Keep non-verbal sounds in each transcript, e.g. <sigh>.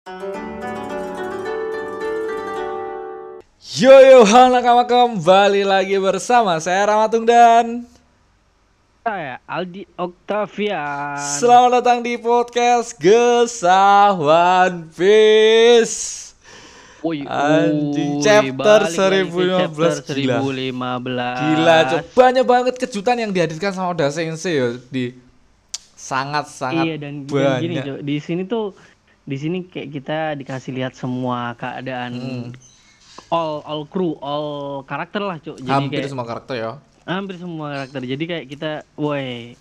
Yo yo halo nakama kembali lagi bersama saya Ramatung dan Saya Aldi Octavian. Selamat datang di podcast Gesah One Piece Woi, Anjing, chapter balik lagi ke 1015, chapter gila. 1015. Gila coba banyak banget kejutan yang dihadirkan sama Oda Sensei yo. Di sangat-sangat Iya dan, banyak gini Cok, di sini tuh di sini kayak kita dikasih lihat semua keadaan Hmm. all all crew, all karakter lah, Cuk. Jadi Hampir kayak semua karakter ya hampir semua karakter. Jadi kayak kita, woi,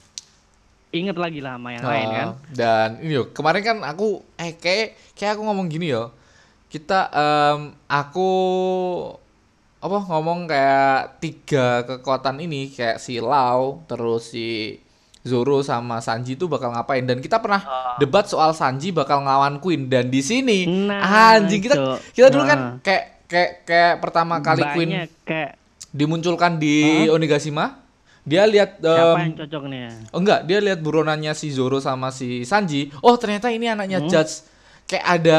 inget lagi lah sama yang lain Ah, kan. Dan ini yo, kemarin kan aku eh kayak kayak aku ngomong gini yo. Kita em, aku apa ngomong kayak tiga kekuatan ini kayak si Lau, terus si Zoro sama Sanji itu bakal ngapain dan kita pernah debat soal Sanji bakal ngelawan Queen dan di sini Nah, anjing kita Cok. kita dulu kan Nah. kayak kayak kayak pertama kali Queen Banyak kayak dimunculkan di Onigashima dia lihat siapa em, yang cocok nih ya? Oh enggak, dia lihat buronannya si Zoro sama si Sanji. Oh, ternyata ini anaknya Judge. Kayak ada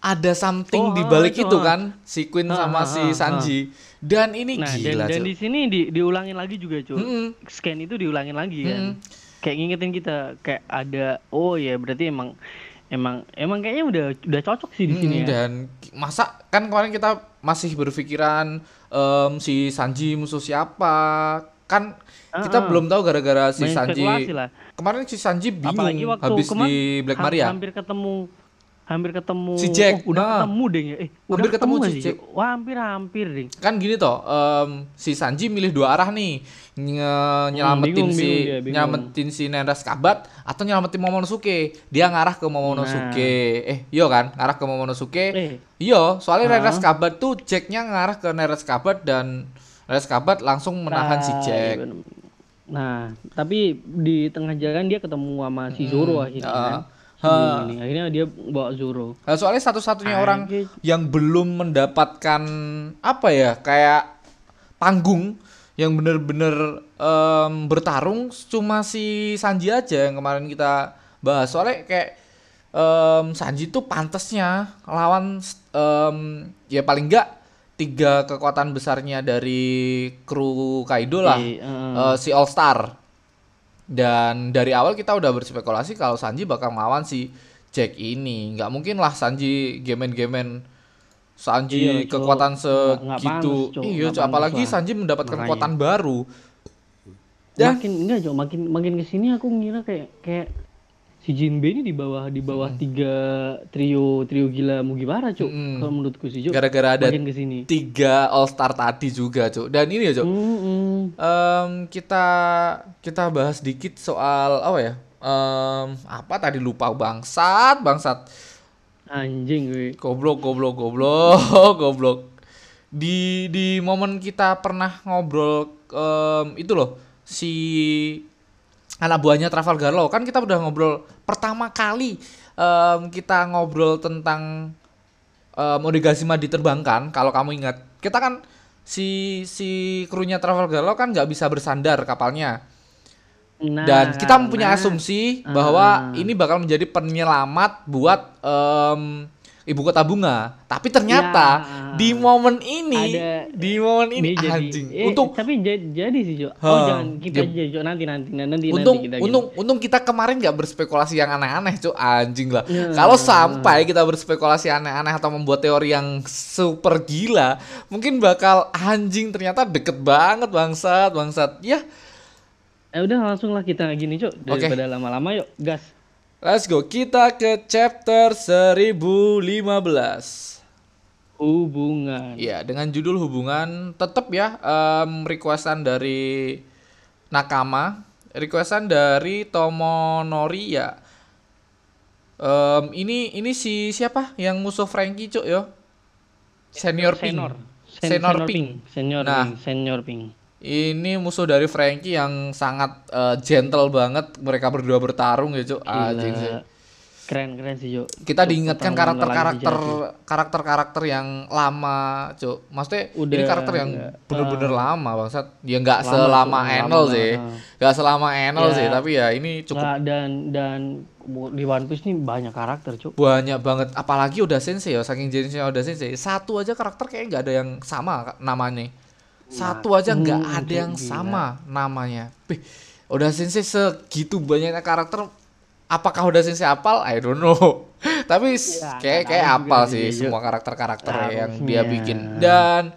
ada something Hmm? Oh, di balik itu, itu kan, si Queen sama si Sanji. Dan ini Nah, gila, dan, dan di sini di, diulangin lagi juga, cuy. Mm-mm. Scan itu diulangin lagi kan. Kayak ngingetin kita kayak ada oh ya berarti emang emang emang kayaknya udah udah cocok sih di sini Mm, ya. Dan masa kan kemarin kita masih berpikiran em, si Sanji musuh siapa? Kan kita ah. belum tahu gara-gara si Main Sanji. lah. Kemarin si Sanji bingung Apalagi waktu habis kemarin di Black Maria. hampir ketemu hampir ketemu Si Jack, oh, udah nah. ketemu deh ya. Eh, udah Hampir ketemu nggak si Jack. Wah, hampir hampir deh. kan gini toh em, si Sanji milih dua arah nih Nge- nyelamatin bingung, si bingung dia, bingung. nyelamatin si Nenras Kabat atau nyelamatin Momonosuke dia ngarah ke Momonosuke eh iyo kan ngarah ke Momonosuke Nah. Eh. iyo soalnya Ah. Nenras Kabat tuh Jacknya ngarah ke Nenras Kabat dan Nenras Kabat langsung menahan si Nah, Jack iya bener. Nah, tapi di tengah jalan dia ketemu sama si Zoro akhirnya ah. kan. Ini. Akhirnya dia bawa Zoro. Nah, soalnya satu-satunya orang yang belum mendapatkan apa ya kayak panggung yang bener-bener em, bertarung cuma si Sanji aja yang kemarin kita bahas soalnya kayak em, Sanji tuh pantesnya lawan em, ya paling enggak tiga kekuatan besarnya dari kru Kaido lah Iya, eh. Eh, si All Star dan dari awal kita udah berspekulasi kalau Sanji bakal melawan si Jack ini. Nggak mungkin lah Sanji gemen-gemen Sanji Iya, kekuatan segitu. Iya, Cok. apalagi lah. Sanji mendapatkan Makanya. kekuatan baru. Dan makin enggak Jo, makin makin ke sini aku ngira kayak kayak si Jinbe ini di bawah di bawah tiga trio trio gila Mugiwara cuk Mm-mm. kalau menurutku sih Jo gara-gara ada ke sini tiga All Star tadi juga, Cok. Dan ini ya, Cok. Mm-mm. Em, kita kita bahas dikit soal apa ya? Em, apa tadi lupa bangsat, bangsat. anjing gue Goblok, goblok, goblok, <laughs> goblok. Di di momen kita pernah ngobrol em, itu loh si anak buahnya Trafalgar Law. Kan kita udah ngobrol pertama kali em, kita ngobrol tentang um, Onigashima diterbangkan kalau kamu ingat. Kita kan si si krunya Trafalgar Law kan nggak bisa bersandar kapalnya. Nah, dan kita mempunyai nah. asumsi bahwa ini bakal menjadi penyelamat buat em, ibu kota bunga. Tapi ternyata Ya. di momen ini, Ada- di momen ini jadi- anjing. eh, untung tapi jadi, jadi sih Jo oh jangan kita aja Jo nanti nanti nanti untung nanti kita untung untung kita kemarin nggak berspekulasi yang aneh-aneh, Cuk. Anjing lah. Ya. Kalau sampai kita berspekulasi aneh-aneh atau membuat teori yang super gila, mungkin bakal anjing ternyata deket banget bangsat, bangsat. Ya, eh udah langsung lah kita gini Jo daripada lama-lama yuk gas let's go. Kita ke chapter 1015. hubungan Iya, dengan judul hubungan tetap ya em, requestan dari Nakama, requestan dari Tomonori ya. Em, ini ini si siapa yang musuh Frankie cuk yo? Senior Pink. Senor Sen- Senior senior Pink. pink senior Nah. pink senior pink Ini musuh dari Frankie yang sangat eh, gentle banget. Mereka berdua bertarung ya cuk. Anjing sih. Keren keren sih Cuk. kita Cuk, diingatkan pertolongan karakter-karakter lagi jadi. karakter-karakter yang lama, Cuk. Maksudnya ini Udah, karakter yang bener-bener lama, bangsat. Ya nggak Lama, selama Enel lama sih. banget. Nggak selama Enel Ya. sih, tapi ya ini cukup Nggak, dan dan di One Piece nih banyak karakter Cuk. banyak banget. Apalagi udah Sensei ya, saking jenisnya udah Sensei. Satu aja karakter kayaknya nggak ada yang sama namanya. Satu aja nggak hmm, ada yang gila. sama namanya. Bih, udah Sensei segitu banyaknya karakter apakah udah Sensei apal? I don't know. <laughs> Tapi Ya, kayak kayak juga apal sih, sih Ju. semua karakter-karakter yang dia bikin. Dan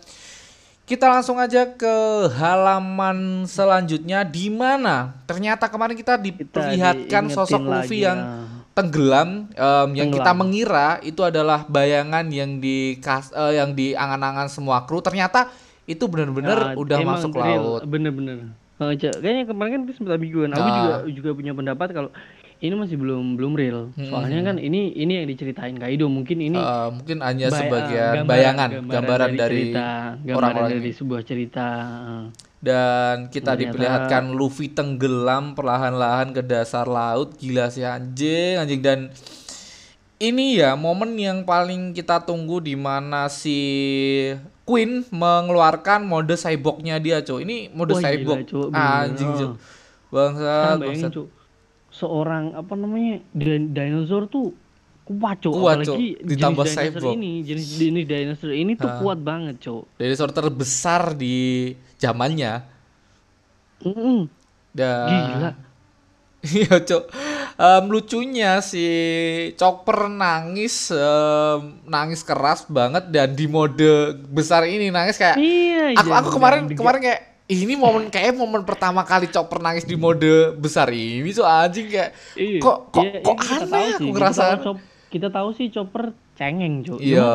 kita langsung aja ke halaman selanjutnya di mana ternyata kemarin kita diperlihatkan diingetin sosok Luffy yang ya. tenggelam em, yang kita Tenggelam. mengira itu adalah bayangan yang di yang di angan-angan semua kru ternyata itu benar-benar Ya, udah masuk real, laut. Bener-bener. Cak. Kayaknya kemarin kan itu sempat ambiguan. Aku Nah. juga juga punya pendapat kalau ini masih belum belum real. Soalnya kan ini ini yang diceritain Kaido mungkin ini Eh, mungkin hanya bay- sebagian gambaran- bayangan, gambaran, dari, cerita, gambaran orang-orang dari ini. sebuah cerita. heeh. Dan kita Ternyata- diperlihatkan Luffy tenggelam perlahan-lahan ke dasar laut. Gila sih anjing, anjing dan ini ya momen yang paling kita tunggu di mana si Queen mengeluarkan mode cyborgnya dia, Cok. Ini mode Wah, gila, cyborg. Cok, bener. anjing. Bangsat, Sekarang bayangin, bangsat. Cuk. Seorang apa namanya? din- dinosaur tuh kuat, Cuk. Kuat. Apalagi Ditambah jenis cyborg. ini, jenis jenis dinosaur ini tuh Ah. kuat banget, Cuk. Dinosaur terbesar di zamannya. Mm-mm. Dan Gila. <laughs> Iya, Cok. Em, lucunya si Chopper nangis em, nangis keras banget dan di mode besar ini nangis kayak Iya, aku iya, aku kemarin bener. kemarin kayak "Ih, ini momen kayak momen pertama kali Chopper nangis di mode besar ini so anjing kayak Iya, kok kok iya, kok iya, aneh aku sih, kita ngerasa tahu kita tahu sih Chopper cengeng. Cuma iya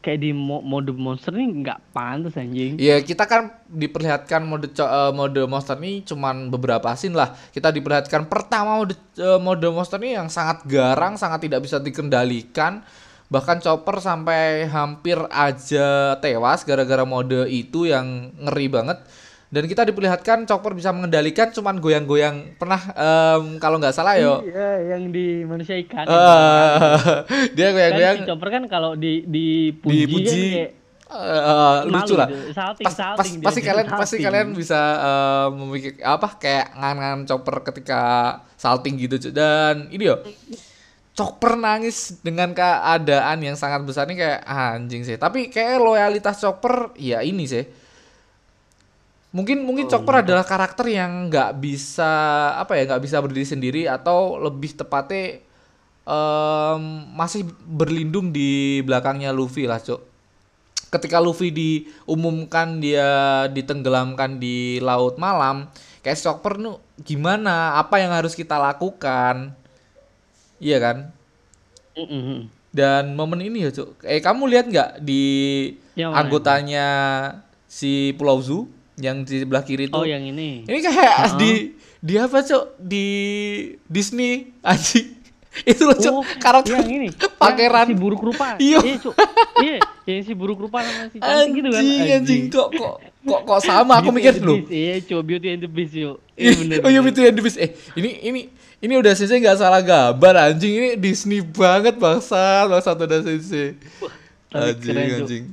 Kayak di mo- mode monster nih nggak pantas anjing. Iya kita kan diperlihatkan mode eh, mode monster ini cuman beberapa scene lah. Kita diperlihatkan pertama mode eh, mode monster ini yang sangat garang, sangat tidak bisa dikendalikan. Bahkan Chopper sampai hampir aja tewas gara-gara mode itu yang ngeri banget. Dan kita diperlihatkan Chopper bisa mengendalikan cuman goyang-goyang pernah em, kalau nggak salah yo. Iya, yang di manusia ikan. eh, <laughs> dia kan goyang-goyang si Chopper kan kalau di dipuji, dipuji kan kayak malu lucu lah. gitu. Salting, pas, salting pas, dia, pasti dia kalian pasti salting. kalian bisa eh, memikir apa kayak ngan-ngan chopper ketika salting gitu dan ini yo chopper nangis dengan keadaan yang sangat besar ini kayak ah, anjing sih tapi kayak loyalitas chopper ya ini sih mungkin mungkin Oh, chopper adalah karakter yang nggak bisa apa ya nggak bisa berdiri sendiri atau lebih tepatnya em, masih berlindung di belakangnya Luffy lah cok ketika Luffy diumumkan dia ditenggelamkan di laut malam kayak Chopper nu gimana? Apa yang harus kita lakukan? Iya kan? Mm-mm. dan momen ini ya cuk. Eh kamu lihat nggak di Yang mana? anggotanya si Pulau Zu yang di sebelah kiri Oh, tuh yang ini. ini kayak di di apa cuk di Disney anjing <laughs> itu loh cuk Oh, karakter yang ini. <laughs> pangeran si buruk rupa. Iya. Cuk. Iya, yang si buruk rupa sama si cantik gitu kan. anjing anjing kok kok kok kok sama aku mikir Beast. Iya, coba Beauty and the Beast yuk. Iya Iya, bener. oh iya. Beauty and the Beast. Eh, ini ini ini udah sensei nggak salah gambar anjing ini Disney banget bangsa bangsa udah sensei. tapi Anjing keren, anjing.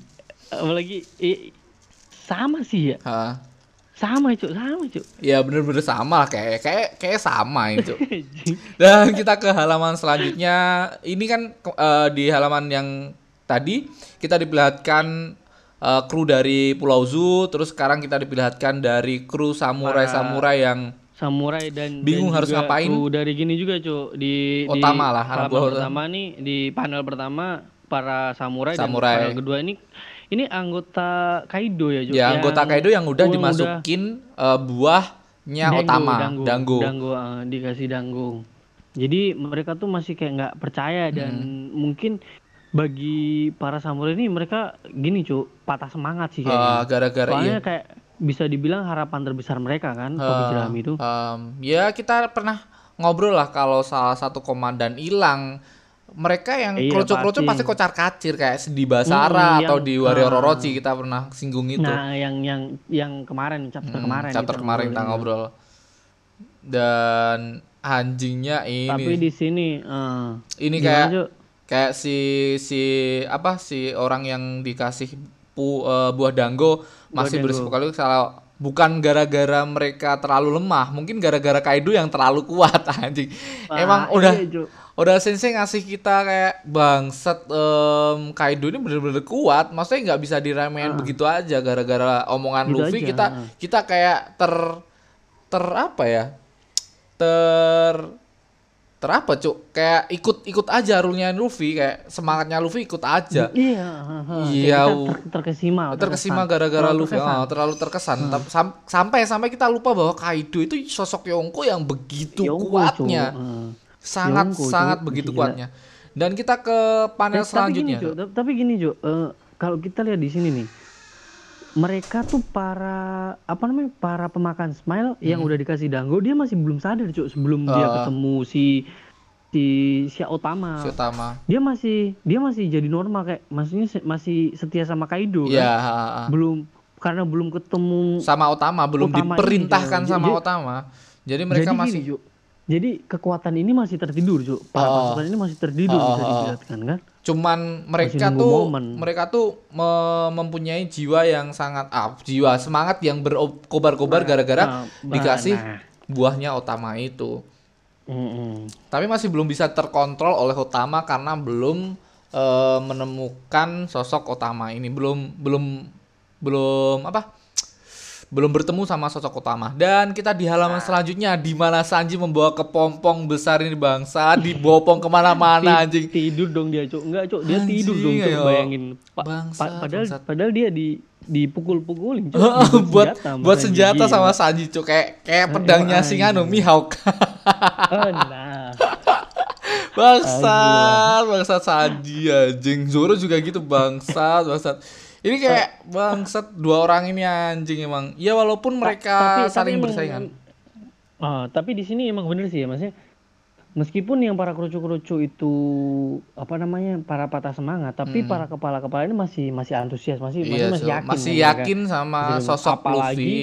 Apalagi i- sama sih ya. Hah. Sama, Cuk. Sama, Cuk. Ya bener-bener sama lah kayak kayak kayak sama itu. <laughs> Dan kita ke halaman selanjutnya. Ini kan eh, di halaman yang tadi kita diperlihatkan eh, kru dari Pulau Zu, terus sekarang kita diperlihatkan dari kru samurai-samurai yang Samurai dan Bingung dan harus ngapain. kru dari gini juga, Cuk. Di Utama di lah, halaman pertama nih di panel pertama para samurai, Samurai. dan panel kedua ini ini anggota Kaido ya, Cuk. ya anggota Yang- Kaido yang udah dimasukin eh, buahnya Dango, Otama, Dango, Dango. Dango, ah, dikasih Dango. Jadi mereka tuh masih kayak nggak percaya dan Hmm. mungkin bagi para samurai ini mereka gini cu patah semangat sih kayaknya. gara-gara iya. Soalnya kayak bisa dibilang harapan terbesar mereka kan Jerami itu. em, ya kita pernah ngobrol lah kalau salah satu komandan hilang mereka yang Iya, kroco-kroco pasti pasti. kocar kacir kayak di Basara Hmm, atau yang- di Warrior ah. Orochi kita pernah singgung itu. Nah, yang yang yang kemarin chapter Hmm, kemarin chapter kita kemarin kita ngobrol. Dan anjingnya ini. Tapi di sini eh, ini kayak Cuk? kayak si si apa si orang yang dikasih pu, eh, buah dango masih bersepuluh salah bukan gara-gara mereka terlalu lemah mungkin gara-gara Kaido yang terlalu kuat <laughs> anjing. Emang Wah, udah iya, Udah sensei ngasih kita kayak bangsat em, Kaido ini bener-bener kuat maksudnya nggak bisa diremehin begitu aja gara-gara omongan. Gitu Luffy aja, kita ah. kita kayak ter ter apa ya ter ter apa cuk kayak ikut ikut aja rulenya Luffy kayak semangatnya Luffy ikut aja Iya, heeh. Iya, u- ter- terkesima, terkesima gara-gara Luffy terkesan. oh, terlalu terkesan Tap- sam- sampai sampai kita lupa bahwa Kaido itu sosok Yonko yang begitu Yonko, kuatnya Cuk. Heeh. Sangat Yonko, Cuk. sangat begitu Gila. kuatnya dan kita ke panel Eh, selanjutnya Tapi gini, Jo, tapi gini, eh, kalau kita lihat di sini nih, mereka tuh para apa namanya para pemakan smile yang udah dikasih dango, dia masih belum sadar, Jo, sebelum dia Hmm. Ah. ketemu si si si Otama. si utama Dia masih dia masih jadi normal kayak maksudnya masih setia sama Kaido kan. ha, ha. Belum karena belum ketemu sama Otama belum Utama ini, diperintahkan Jo. sama Jadi- Otama jadi mereka jadi masih gini. Jadi kekuatan ini masih tertidur, Jo. Para Oh. pasukan ini masih tertidur Oh, bisa oh, oh. dilihatkan kan. cuman mereka tuh momen. mereka tuh me- mempunyai jiwa yang sangat ah, jiwa semangat yang berkobar-kobar gara-gara Nah, dikasih nah. buahnya Otama itu Mm-mm. tapi masih belum bisa terkontrol oleh Otama karena belum eh, menemukan sosok Otama ini belum belum belum apa belum bertemu sama sosok Otama dan kita di halaman selanjutnya di mana Sanji membawa kepompong besar ini bangsa dibopong ke mana-mana <laughs> anjing. Ti- tidur dong dia cuk. Enggak cuk. Dia Anjing, tidur dong ayo. bayangin. Pa- Bangsat, pa- padahal bangsat. padahal dia di dipukul-pukulin cuk. Buat <laughs> sama buat senjata Gila. sama Sanji cuk. Kayak kayak pedangnya anjing. Singano Mihawk. <laughs> Oh, nah. Bangsat bangsat Sanji anjing. Zoro juga gitu bangsat bangsat ini kayak bangsat dua orang ini anjing emang ya walaupun mereka saling emang- bersaingan Ah, tapi di sini emang bener sih ya maksudnya meskipun yang para kerucu-kerucu itu apa namanya para patah semangat tapi para kepala-kepala ini masih masih antusias masih Hmm. iya masih, masih Cuk. yakin masih ya, yakin sama Gitu. sosok Apalagi- Luffy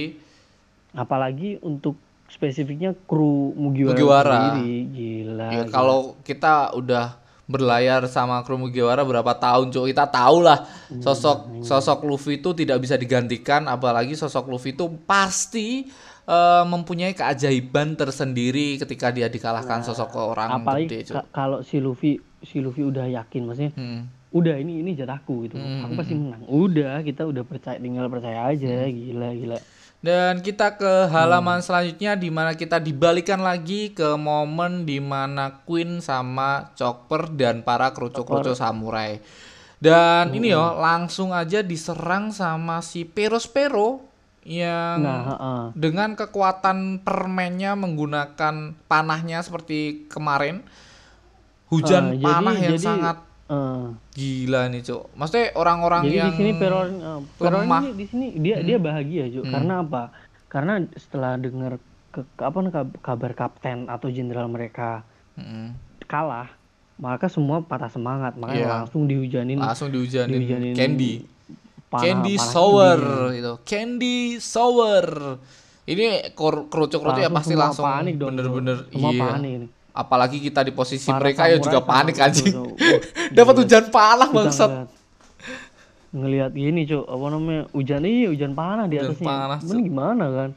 apalagi untuk spesifiknya kru Mugiwara, Mugiwara. sendiri gila, Ya, gila. kalau kita udah berlayar sama kru Mugiwara berapa tahun cuk? Kita tahu lah sosok sosok Luffy itu tidak bisa digantikan apalagi sosok Luffy itu pasti eh, mempunyai keajaiban tersendiri ketika dia dikalahkan sosok orang apalagi gede ka- kalau si Luffy si Luffy udah yakin maksudnya Hmm. udah ini ini jatahku gitu. Hmm, aku pasti menang. Udah kita udah percaya tinggal percaya aja. Gila gila Dan kita ke halaman Hmm. selanjutnya di mana kita dibalikan lagi ke momen di mana Queen sama Chopper dan para kerucu-kerucu samurai. Dan ini yo Hmm. langsung aja diserang sama si Perospero yang nah heeh. dengan kekuatan permennya menggunakan panahnya seperti kemarin. Hujan Ah, jadi- panah yang jadi, sangat eh, gila nih, Cuk. Maksudnya orang-orang yang di sini Peron eh, Peron lemah. ini di sini dia dia bahagia Cuk. karena apa karena setelah dengar ke, ke- apa kab- kabar kapten atau jenderal mereka Mm-mm. kalah maka semua patah semangat makanya Iya. langsung dihujanin langsung dihujanin, Dihujanin candy. panah- candy panah sour dingin. itu. Candy sour. Ini kerucuk-kerucuk ya pasti langsung panik dong, bener-bener Cuk. semua iya. panik ini. Apalagi kita di posisi Para mereka ya juga panik anjing. <laughs> Dapat hujan panah Kita bangsat. ngelihat gini cuk. Apa namanya? Hujan iya hujan panah di atasnya. panah, gimana kan?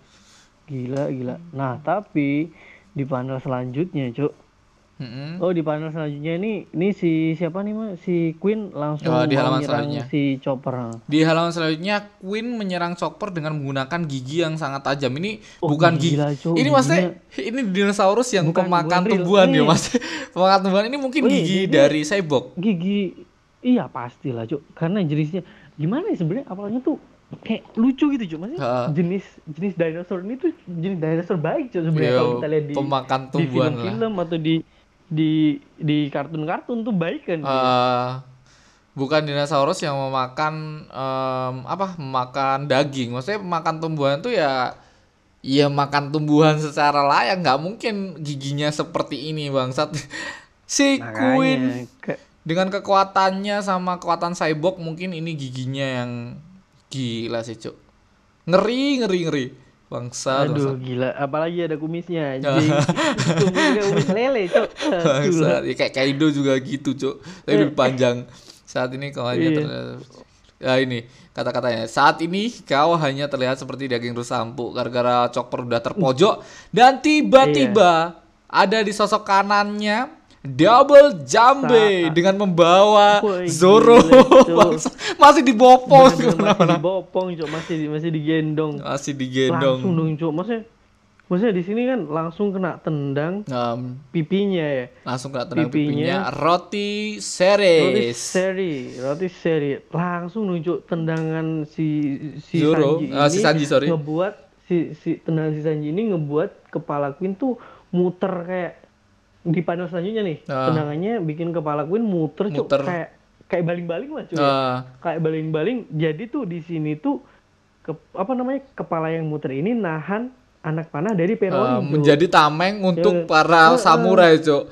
Gila gila. Nah tapi di panel selanjutnya cuk Mm-mm. oh di panel selanjutnya ini ini si siapa nih mas si Queen langsung Oh, di halaman selanjutnya. si Chopper Di halaman selanjutnya Queen menyerang Chopper dengan menggunakan gigi yang sangat tajam. Ini Oh, bukan gigi. gila. Ini maksudnya ini dinosaurus yang Bukan- pemakan bukan real. tumbuhan ya, Iya. Mas. <laughs> pemakan tumbuhan ini mungkin Oh, iya, gigi dari cyborg. gigi iya pastilah cuk karena jenisnya gimana ya sebenarnya awalnya tuh kayak lucu gitu cuk maksudnya Ha. jenis jenis dinosaur ini tuh jenis dinosaur baik cuk sebenarnya Iya, kalau kita lihat di pemakan di tumbuhan lah. film-film atau di di di kartun-kartun tuh baik kan? Eh, bukan dinosaurus yang memakan em, apa memakan daging. Maksudnya makan tumbuhan tuh ya ya makan tumbuhan secara layak. Nggak mungkin giginya seperti ini bangsat. <laughs> Si Queen Makanya, ke- dengan kekuatannya sama kekuatan cyborg mungkin ini giginya yang gila sih cuk. Ngeri ngeri ngeri Bangsa, Aduh gila, apalagi ada kumisnya <laughs> anjing. Kumisnya kumis lele, Cok. Bangsa. Ya, kayak Kaido juga gitu, Cuk. Tapi lebih panjang. Saat ini kau hanya Iya. terlihat Ya ini kata-katanya. Saat ini kau hanya terlihat seperti daging rusa empuk gara-gara Chopper udah terpojok dan tiba-tiba ada di sosok kanannya Double Jambe dengan membawa Zoro gila, <laughs> masih dibopong Bener-bener masih dibopong, Cok. Masih masih digendong. masih Langsung digendong dong, Cok. Maksudnya maksudnya di sini kan langsung kena tendang Em, pipinya ya. langsung kena tenang Pipinya. pipinya roti Roti series seri, roti seri, langsung nunjuk tendangan si si Zoro, Sanji ah, ini si Sanji, sorry. ngebuat si si tendangan si Sanji ini ngebuat kepala Queen tuh muter kayak di panel selanjutnya nih Ah. tendangannya bikin kepala Queen muter, Cuk. Muter. kayak kayak baling-baling lah cuy Eh, kayak baling-baling jadi tuh di sini tuh ke, apa namanya kepala yang muter ini nahan anak panah dari eh, Perori Cuk. menjadi tameng untuk Ya. para Eh, samurai, Cok.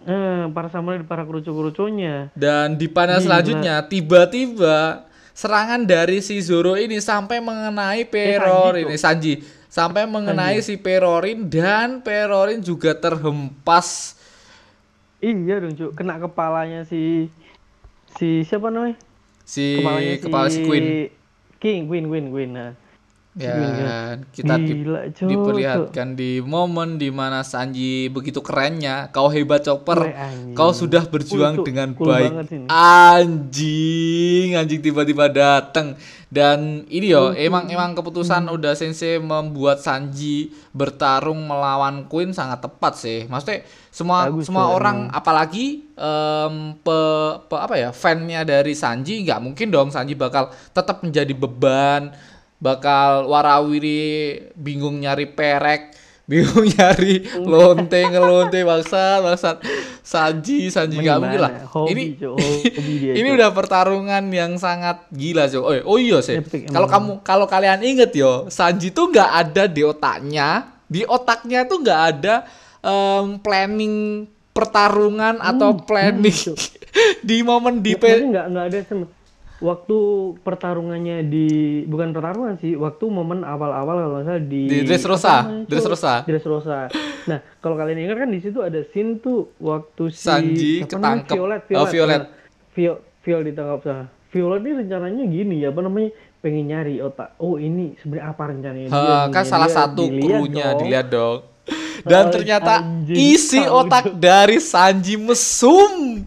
Eh, para samurai para kerucu-kerucunya Dan di panel Gila. selanjutnya tiba-tiba serangan dari si Zoro ini sampai mengenai Perorin ini Sanji sampai mengenai si Perorin dan Perorin juga terhempas Iya dong, Cuk. Kena kepalanya si si siapa namanya? si Kepalanya si kepala si Queen. King, Queen, Queen, Queen. Nah. Ya, Gila. kita di- Gila, diperlihatkan di momen di mana Sanji begitu kerennya, kau hebat chopper, Weh, kau sudah berjuang Cuk. dengan Cool baik. Anjing, anjing tiba-tiba datang dan ini yo emang emang keputusan udah Sensei membuat Sanji bertarung melawan Queen sangat tepat sih. Maksudnya semua Bagus semua tuh, orang apalagi em, pe, pe- apa ya fannya dari Sanji nggak mungkin dong Sanji bakal tetap menjadi beban bakal warawiri bingung nyari perek <laughs> bingung nyari lonte ngelonte bangsat bangsat Sanji Sanji nggak mungkin lah? Hobi, ini. <laughs> Hobi dia, ini udah pertarungan yang sangat gila Cok. Oh, oh iya sih. Kalau kamu kalau kalian inget yo, Sanji tuh nggak ada di otaknya. Di otaknya tuh nggak ada em, planning pertarungan atau planning Cuk. <laughs> di momen di nggak nggak ada waktu pertarungannya di bukan pertarungan sih waktu momen awal-awal kalau nggak salah di Di Dressrosa? Dressrosa. Dressrosa. Nah kalau kalian ingat kan di situ ada scene tuh waktu si Sanji ketangkep. Violet, Oh, Violet. Nah, Vio- Viol ditangkap sana. Violet ini rencananya gini ya apa namanya pengen nyari otak. Oh ini sebenarnya apa rencananya dia? Ha, kan nih? salah Dia satu krunya dilihat dong. <laughs> Dan ternyata isi otak dari Sanji mesum.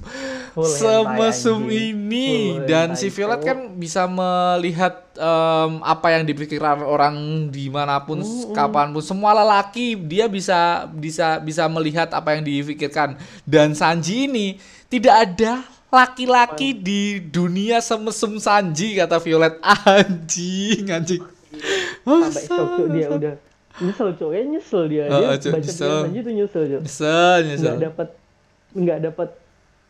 Full Semesum ini. Full dan si Violet cowok. kan bisa melihat em, apa yang dipikirkan orang di mana pun kapan pun. Semua lelaki dia bisa bisa bisa melihat apa yang dipikirkan. Dan Sanji ini tidak ada laki-laki di dunia semesum Sanji kata Violet. <laughs> Anjing anjing. Sampai dia udah. Nyesel cok ya nyesel dia. Oh, dia baca nyesel. Sanji tuh nyesel cok. Nyesel nyesel. Nggak dapat nggak dapat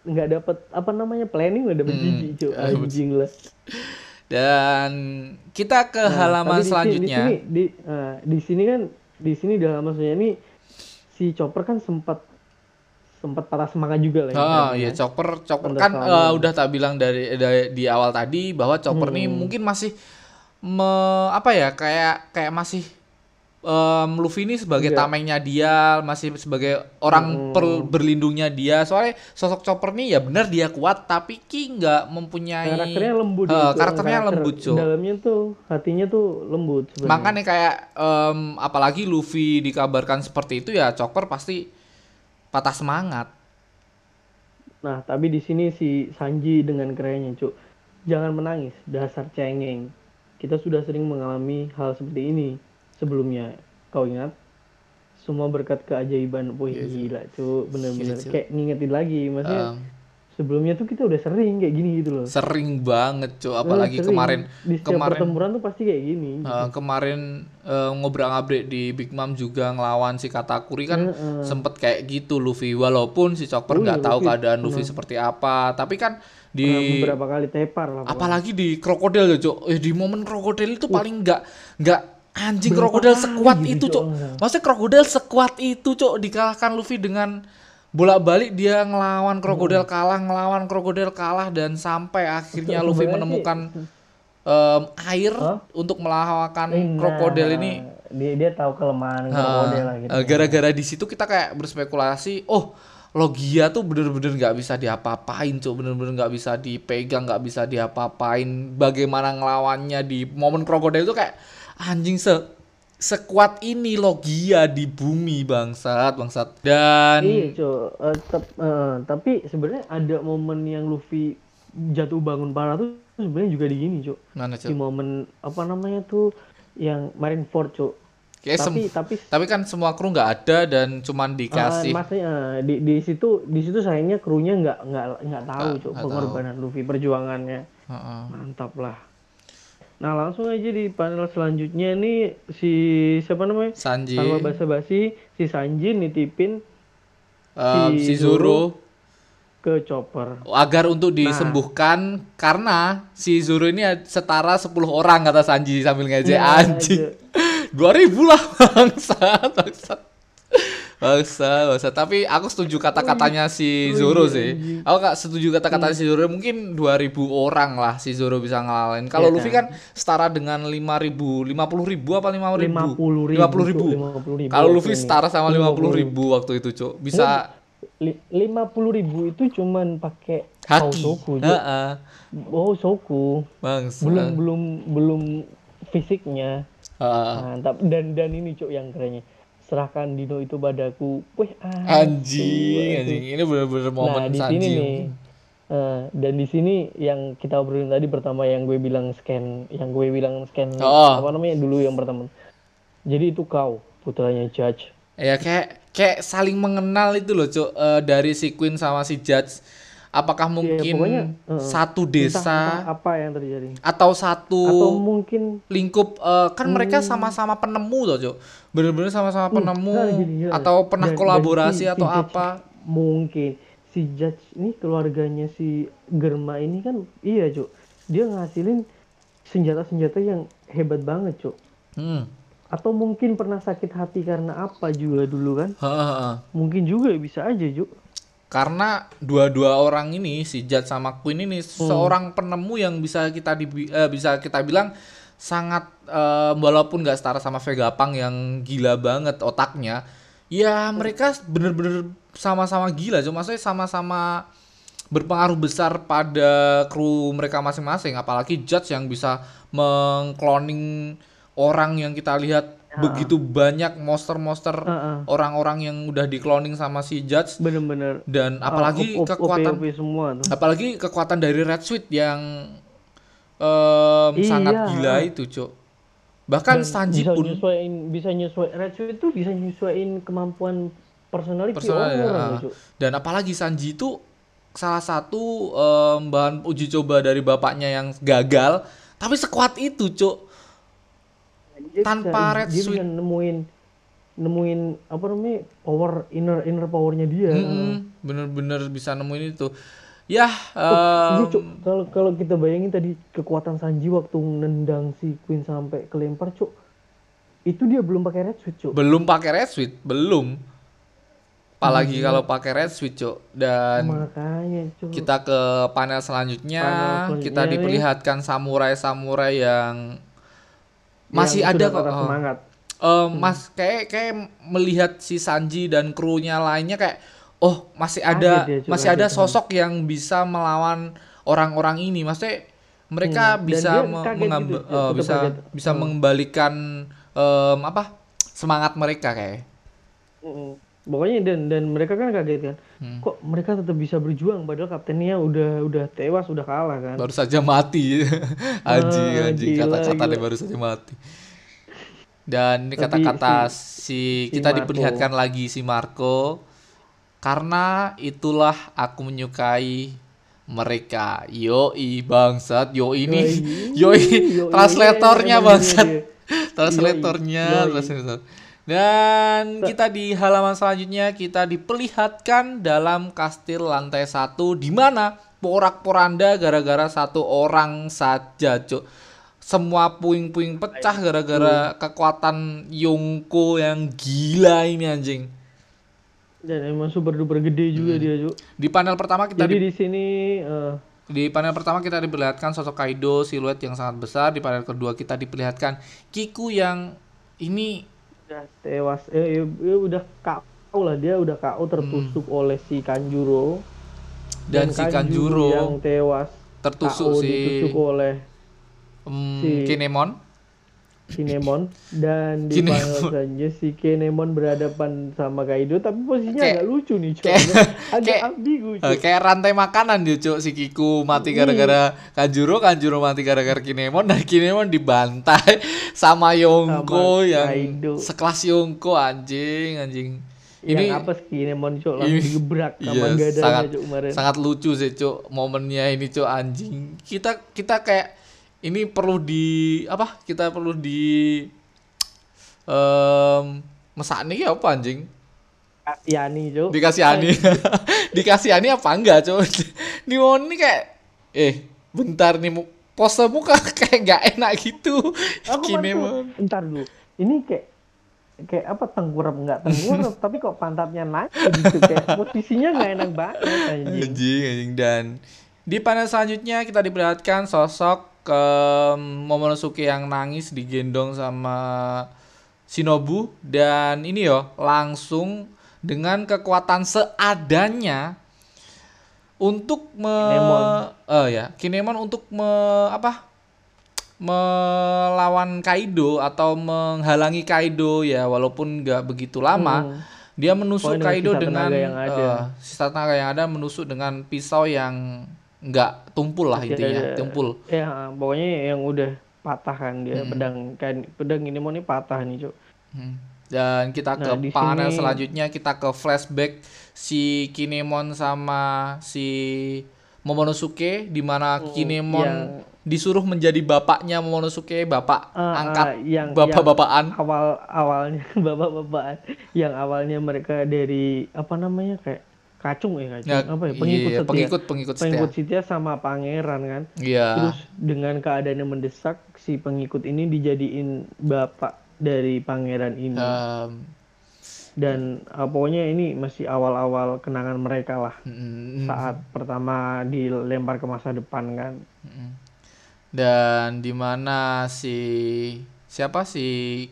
nggak dapat apa namanya planning nggak dapat Hmm, jijik cok ya, anjing lah. Dan kita ke Nah, halaman di sini- selanjutnya di sini di, eh, di sini kan di sini di halaman selanjutnya ini si Chopper kan sempat sempat patah semangat juga lah ya, Oh namanya. iya Chopper Chopper kan eh, udah tak bilang dari, dari di awal tadi bahwa Chopper nih Hmm. mungkin masih me- apa ya kayak kayak masih em, Luffy ini sebagai Iya. tamengnya dia masih sebagai orang Hmm. per- berlindungnya dia soalnya sosok Chopper nih ya benar dia kuat tapi Ki nggak mempunyai karakternya lembut gitu. karakternya Karakter lembut Cuk. dalamnya tuh hatinya tuh lembut sebenarnya makanya kayak em, apalagi Luffy dikabarkan seperti itu ya Chopper pasti patah semangat Nah, tapi di sini si Sanji dengan kerennya, Cuk. Jangan menangis, dasar cengeng. Kita sudah sering mengalami hal seperti ini sebelumnya. Kau ingat? Semua berkat keajaiban. Wih, Iya, Cuk. gila, Cuk. Bener-bener Cuk. kayak ngingetin lagi. Maksudnya Em, sebelumnya tuh kita udah sering kayak gini gitu loh. sering banget cuy apalagi sering. kemarin di setiap kemarin pertempuran tuh pasti kayak gini. eh, kemarin eh, ngobrol-ngabrik di Big Mom juga ngelawan si Katakuri kan Heeh. sempet kayak gitu Luffy walaupun si Chopper Oh nggak iya, tahu Luffy. keadaan Luffy seperti apa tapi kan di beberapa kali tepar lah. apalagi di krokodil ya cok eh, di momen krokodil itu paling nggak nggak anjing Berapa krokodil sekuat gitu, itu Cok? cok maksudnya krokodil sekuat itu cok dikalahkan Luffy dengan bolak-balik dia ngelawan krokodil Hmm. kalah ngelawan krokodil kalah dan sampai akhirnya Luffy menemukan em, air Hah? untuk melawan nah, krokodil ini. dia dia tahu kelemahan krokodil lah gitu. Eh, gara-gara di situ kita kayak berspekulasi oh Logia tuh bener-bener nggak bisa diapa-apain cuk bener-bener nggak bisa dipegang nggak bisa diapa-apain. Bagaimana ngelawannya di momen krokodil itu kayak anjing se sekuat ini Logia di bumi bangsat bangsat dan Iya, Cok. Eh, tep- eh, tapi sebenarnya ada momen yang Luffy jatuh bangun parah tuh sebenarnya juga di gini, Cok. mana Di cuk momen apa namanya tuh yang Marineford, Cok. kayak Tapi tapi tapi kan semua kru nggak ada dan cuman dikasih Ah, maksudnya eh, di di situ di situ sayangnya krunya nggak nggak nggak tahu, Cok, pengorbanan Luffy, perjuangannya. Heeh. Mantap lah. Nah, langsung aja di panel selanjutnya nih si siapa namanya? Sanji Tanpa basa-basi si Sanji nitipin em, si si Zoro ke Chopper. agar untuk disembuhkan karena si Zoro ini setara 10 orang kata Sanji sambil ngejek Iya, anjing. <laughs> aja. 2000 lah <laughs> bangsat bangsat. Bangsat, bangsat. Tapi aku setuju kata-katanya si Zoro sih. Aku gak setuju kata-kata si Zoro mungkin 2000 orang lah si Zoro bisa ngalahin. Kalau Iya Luffy kan setara dengan 5000, 50000 apa 5000? 50.000, 50.000. 50.000 Kalau Luffy setara sama 50000 waktu itu, Cuk. Bisa lima puluh ribu itu cuman pakai haki. Soku Heeh. oh Soku Bangsat. belum belum belum fisiknya Heeh. mantap dan dan ini cuk yang kerennya serahkan Dino itu padaku weh ah, Anjing, anjing. Ini bener-bener momen nah di sini nih eh, dan di sini yang kita obrolin tadi pertama yang gue bilang scan yang gue bilang scan Oh. apa namanya dulu yang pertama jadi itu kau putranya Judge Ya kayak kayak saling mengenal itu loh, Cuk. Eh, dari si Queen sama si Judge. Apakah mungkin Iya, pokoknya, eh, satu desa apa yang terjadi atau satu atau mungkin lingkup eh, kan mereka sama-sama penemu loh, Cuk. Bener-bener sama-sama penemu nah, gini, gini. atau pernah Dan- dan kolaborasi si- si atau Judge apa. mungkin si Judge ini keluarganya si Germa ini kan iya cuk dia ngasilin senjata-senjata yang hebat banget cuk Hmm. atau mungkin pernah sakit hati karena apa juga dulu kan Heeh. mungkin juga bisa aja cuk Karena dua-dua orang ini si Judge sama Queen ini Hmm. seorang penemu yang bisa kita dibi- eh, bisa kita bilang sangat eh, walaupun nggak setara sama Vegapunk yang gila banget otaknya, ya mereka bener-bener sama-sama gila, cuma maksudnya sama-sama berpengaruh besar pada kru mereka masing-masing, apalagi Judge yang bisa mengcloning orang yang kita lihat begitu banyak monster-monster orang-orang yang udah di-cloning sama si Judge bener-bener dan apalagi Ah, op- op- kekuatan semua tuh apalagi kekuatan dari Red Sweet yang em, Iya. sangat gila itu, Cuk. Bahkan Dan Sanji bisa pun nyesuaiin bisa nyesuai Red Suit itu bisa nyesuaiin kemampuan personality personal ya. orang Cuk. Dan apalagi Sanji itu salah satu em, bahan uji coba dari bapaknya yang gagal, tapi sekuat itu, Cuk. Dia Tanpa bisa, Red dia Suit. bisa nemuin nemuin apa namanya power inner inner powernya dia Mm-mm, bener-bener bisa nemuin itu. Ya, Cuk. Kalau kalau kita bayangin tadi kekuatan Sanji waktu nendang si Queen sampai kelempar, Cuk. Itu dia belum pakai red switch, Cuk. belum pakai Red Sweet, belum. Apalagi kalau pakai Red Sweet, Cuk. Dan Makanya, Cuk. kita ke panel selanjutnya, Panel selanjutnya kita nih. diperlihatkan samurai-samurai yang masih Yang ada kok. oh. semangat. Eh, Mas kayak kayak melihat si Sanji dan krunya lainnya kayak oh masih ada dia, masih ada kaget. sosok yang bisa melawan orang-orang ini. Maksudnya mereka Hmm, bisa me- mengambil gitu, eh, tetap bisa kaget. bisa Hmm. mengembalikan em, apa? semangat mereka kayak. Mm-mm. Pokoknya dan dan mereka kan kaget kan. Hmm. Kok mereka tetap bisa berjuang padahal kaptennya udah udah tewas, udah kalah kan. Baru saja mati. <laughs> anjing, Ah, anjing gila, kata-katanya gila. baru saja mati. Dan ini kata-kata si, si kita Marco. diperlihatkan lagi si Marco karena itulah aku menyukai mereka. Yoi bangsat, yoi ini yoi, <laughs> Yoi, translatornya emang bangsat. dia. Translatornya, Yoi. translator. Dan kita di halaman selanjutnya kita diperlihatkan dalam kastil lantai satu di mana porak-poranda gara-gara satu orang saja, cuk. Semua puing-puing pecah gara-gara kekuatan Yonko yang gila ini anjing. Dan emang super duper gede juga Hmm. dia, Cuk. Di panel pertama kita Jadi di, di sini eh, di panel pertama kita diperlihatkan sosok Kaido siluet yang sangat besar. Di panel kedua kita diperlihatkan Kiku yang ini udah tewas eh, eh, eh, udah KO lah dia udah KO tertusuk oleh si Kanjuro Hmm. dan, si Kanjuro yang tewas KO tertusuk si ditusuk oleh mm, si- Kinemon. Kinemon dan di Kinemon. final si Kinemon berhadapan sama Kaido tapi posisinya Kayak- agak lucu nih coy kayak- agak <laughs> kayak- ambigu Eh, cuy kayak rantai makanan dia cuk si Kiku mati gara-gara Kanjuro, Kanjuro mati gara-gara Kinemon dan Kinemon dibantai <laughs> sama Yonko Sama yang Kaido. sekelas Yonko anjing anjing. Ini yang apa sih Kinemon cok langsung ini- digebrak <laughs> sama iya, gadanya sangat cok kemarin sangat lucu sih cuk momennya ini cuk anjing. Kita kita kayak ini perlu di apa? Kita perlu di em mesakne ki apa anjing? Yani cok dikasih ani <laughs> dikasih ani apa enggak cow <laughs> nih ini kayak eh bentar nih pose muka <laughs> kayak nggak enak gitu. Aku Kini mau entar dulu. Ini kayak kayak apa tengkurap nggak tengkurap tapi kok pantatnya naik gitu kayak posisinya nggak enak banget anjing. Anjing anjing. Dan di panel selanjutnya kita diperlihatkan sosok ke Momonosuke yang nangis digendong sama Shinobu dan ini yo langsung dengan kekuatan seadanya untuk me Kinemon. eh ya Kinemon untuk me apa melawan Kaido atau menghalangi Kaido ya walaupun nggak begitu lama Hmm. dia menusuk Pokoknya dengan Kaido sisa dengan tenaga yang ada. eh, sisa tenaga yang ada menusuk dengan pisau yang nggak tumpul lah intinya ada- tumpul ya pokoknya yang udah patah kan dia pedang kan pedang ini mau nih patah nih cok Hmm. Dan kita ke Nah, di panel sini- selanjutnya kita ke flashback si Kinemon sama si Momonosuke di mana Kinemon Hmm, yang- disuruh menjadi bapaknya Momonosuke, bapak Ah, angkat yang- bapak-bapakan. awal awalnya <laughs> bapak-bapak yang awalnya mereka dari apa namanya kayak kacung ya kacung. Ya, apa ya pengikut iya, setia. pengikut pengikut setia. pengikut setia. sama pangeran kan? Iya. terus dengan keadaan yang mendesak si pengikut ini dijadiin bapak dari pangeran ini. Em, dan ah, pokoknya ini masih awal-awal kenangan mereka lah. Mm, saat pertama dilempar ke masa depan kan? Dan di mana si siapa si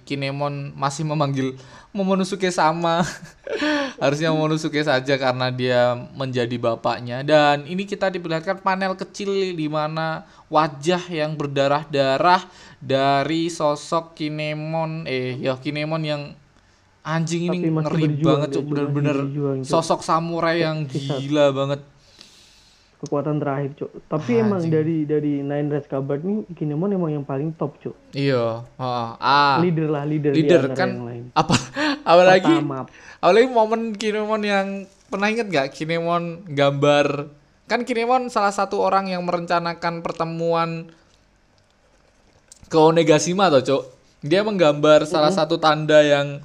Kinemon masih memanggil Momonosuke sama. <laughs> Harusnya Momonosuke saja karena dia menjadi bapaknya. Dan ini kita diperlihatkan panel kecil di mana wajah yang berdarah-darah dari sosok Kinemon eh ya Kinemon yang anjing ini ngeri banget cuk bener-bener sosok samurai yang gila banget kekuatan terakhir cuk. Tapi Ah, emang anjing. dari dari Nine Red Kabat nih Kinemon emang yang paling top cuk. Iya. Heeh. ah. Leader lah leader, leader kan yang lain. apa apalagi Pertama, apalagi momen Kinemon yang pernah inget gak Kinemon gambar? Kan Kinemon salah satu orang yang merencanakan pertemuan ke Onegashima toh cok dia menggambar salah satu tanda yang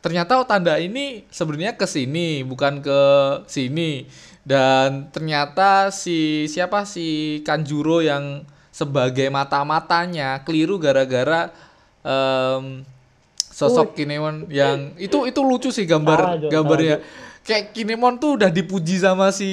ternyata oh, tanda ini sebenarnya ke sini bukan ke sini dan ternyata si siapa? Si Kanjuro yang sebagai mata-matanya keliru gara-gara em, sosok Kinemon yang itu itu lucu sih gambar gambarnya. Kayak Kinemon tuh udah dipuji sama si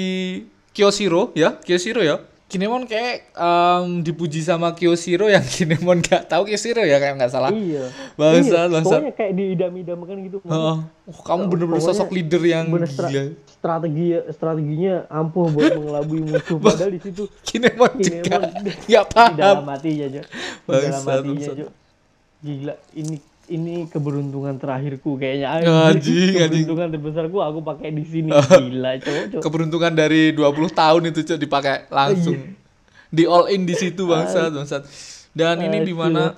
Kyoshiro ya? Kyoshiro ya Kinemon kayak em, dipuji sama Kyoshiro yang <laughs> Kinemon gak tahu Kyoshiro ya kayak nggak salah iya Bangsat, Iya, bangsat. pokoknya kayak diidam-idamkan gitu Heeh. Oh, kamu bener-bener sosok leader yang bener stra- gila. strategi strateginya ampuh buat mengelabui musuh <laughs> padahal di situ <laughs> Kinemon juga Kinemon nggak di dalam paham. hatinya Cuk. di dalam hatinya. Cuk. gila ini ini keberuntungan terakhirku kayaknya Anjing, anjing. keberuntungan terbesarku aku pakai di sini <laughs> gila cowok cowok Keberuntungan dari 20 tahun itu cok dipakai langsung. Iya. Di all in di situ <laughs> bangsat, bangsat. Dan ini di mana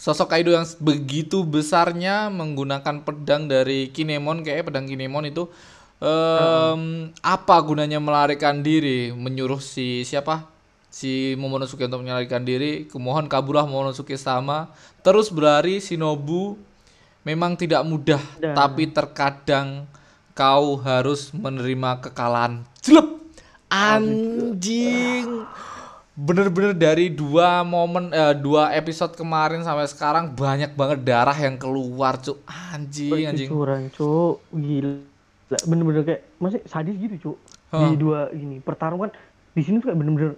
sosok Kaido yang begitu besarnya menggunakan pedang dari Kinemon kayak pedang Kinemon itu em, apa gunanya melarikan diri menyuruh si siapa si Momonosuke untuk melarikan diri kemohon kaburlah Momonosuke sama terus berlari Shinobu memang tidak mudah Dan- tapi terkadang kau harus menerima kekalahan jelek anjing bener-bener dari dua momen eh, dua episode kemarin sampai sekarang banyak banget darah yang keluar cuk anjing anjing Cucuran, cuk. Gila. Bener-bener kayak masih sadis gitu, cuk. Hah. Di dua ini pertarungan di sini tuh kayak bener-bener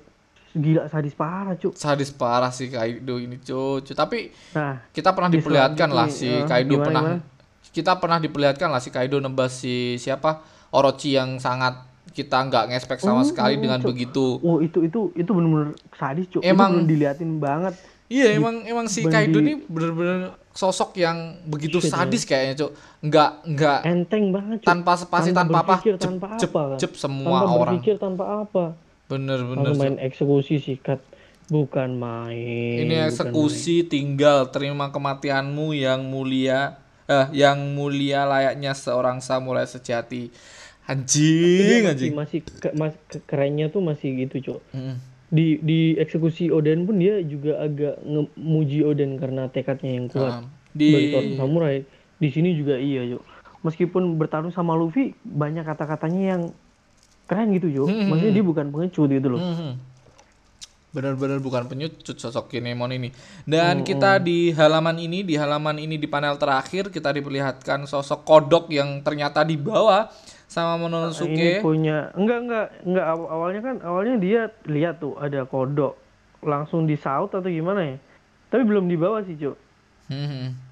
gila sadis parah cuk. Sadis parah sih Kaido ini cuy tapi nah kita pernah Di diperlihatkan lah si eh, Kaido gimana, pernah gimana? kita pernah diperlihatkan lah si Kaido nembas si siapa? Orochi yang sangat kita nggak ngespek sama Hmm, sekali hmm, dengan Cuk. begitu. Oh itu itu itu bener-bener sadis cuk. Emang- itu diliatin banget. Iya emang emang si Kaido ini bener-bener sosok yang begitu Shit, sadis kayaknya cuk. Nggak nggak enteng banget cuk. tanpa spasi tanpa, apa berpikir, jep, tanpa jep, apa kan? jep semua tanpa orang. berpikir tanpa apa bener bener langsung Cuk. main eksekusi sikat bukan main ini eksekusi tinggal terima kematianmu yang mulia eh yang mulia layaknya seorang samurai sejati main. anjing Dia anjing masih masih ke- mas- ke- kerennya tuh masih gitu cuk Mm. di di eksekusi Oden pun dia juga agak ngemuji Oden karena tekadnya yang kuat Um, di samurai di sini juga iya yuk meskipun bertarung sama Luffy banyak kata-katanya yang keren gitu yuk Hmm, hmm, maksudnya hmm. dia bukan pengecut gitu loh Mhm. Benar-benar bukan penyucut sosok Kinemon ini. Dan kita di halaman ini, di halaman ini di panel terakhir kita diperlihatkan sosok kodok yang ternyata dibawa sama ini Mononosuke. punya enggak enggak enggak aw- awalnya kan awalnya dia lihat tuh ada kodok langsung disaut atau gimana ya tapi belum dibawa sih cuk Mhm.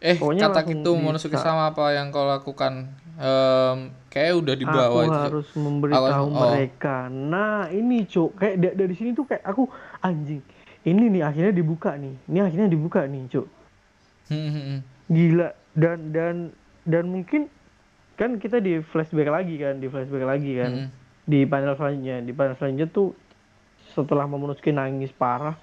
Eh, Pokoknya kata gitu Mononosuke bisa. sama apa yang kau lakukan? Em, kayak udah dibawa aku itu. Harus memberitahu oh. mereka nah ini cuk kayak da- dari sini tuh kayak aku anjing ini nih akhirnya dibuka nih ini akhirnya dibuka nih cuk Mhm. gila dan dan dan mungkin kan kita di flashback lagi kan di flashback lagi kan di panel selanjutnya di panel selanjutnya tuh setelah Momonosuke nangis parah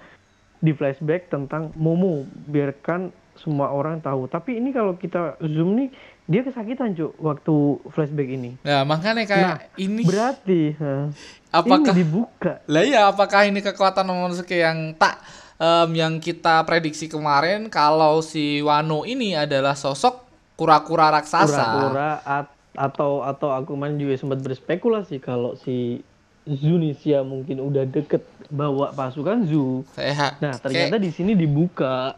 di flashback tentang Momo biarkan semua orang tahu. Tapi ini kalau kita zoom nih dia kesakitan cuk waktu flashback ini. Nah, makanya kayak Nah, ini berarti ha, apakah ini dibuka. Lah iya, apakah ini kekuatan Momonosuke yang tak em, yang kita prediksi kemarin kalau si Wano ini adalah sosok kura-kura raksasa. kura-kura at- atau atau aku main juga sempat berspekulasi kalau si Zunisia mungkin udah deket bawa pasukan Zu nah kayak, ternyata di sini dibuka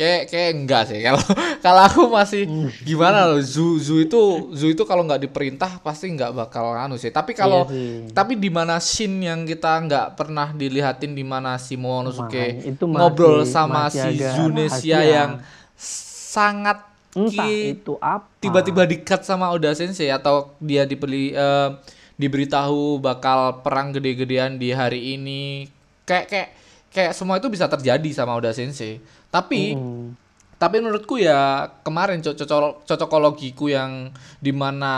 kayak kayak enggak sih kalau kalau aku masih Hmm. gimana loh Zu Zu itu Zu itu kalau nggak diperintah pasti nggak bakal anu sih. Tapi kalau Iya sih. tapi di mana scene yang kita nggak pernah dilihatin di mana si Momonosuke Makanya, itu masih- ngobrol sama masih si Zunesia yang sangat entah itu apa tiba-tiba di-cut sama Oda Sensei atau dia dibeli eh, diberitahu bakal perang gede-gedean di hari ini kayak kayak kayak semua itu bisa terjadi sama Oda Sensei tapi Hmm. tapi menurutku ya kemarin co- cocok cocokologiku yang di mana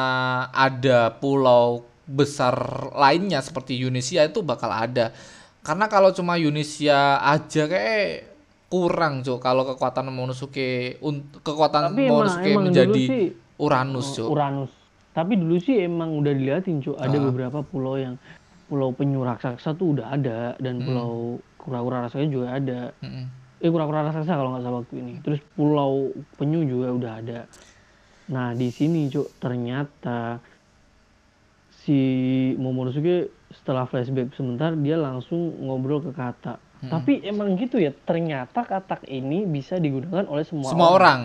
ada pulau besar lainnya seperti Yunisia itu bakal ada karena kalau cuma Yunisia aja kayak kurang cok kalau kekuatan Momonosuke un- kekuatan tapi emang Momonosuke emang dulu menjadi sih Uranus cok Uranus tapi dulu sih emang udah diliatin cu ada Ah. beberapa pulau yang pulau penyu raksasa tuh udah ada dan Hmm. pulau kura-kura raksasa juga ada Mm-mm. Eh kura-kura raksasa kalau nggak salah waktu ini. Terus pulau penyu juga udah ada. Nah di sini cuk ternyata si Momonosuke setelah flashback sebentar dia langsung ngobrol ke kata. Hmm. tapi emang gitu ya ternyata katak ini bisa digunakan oleh semua, semua orang.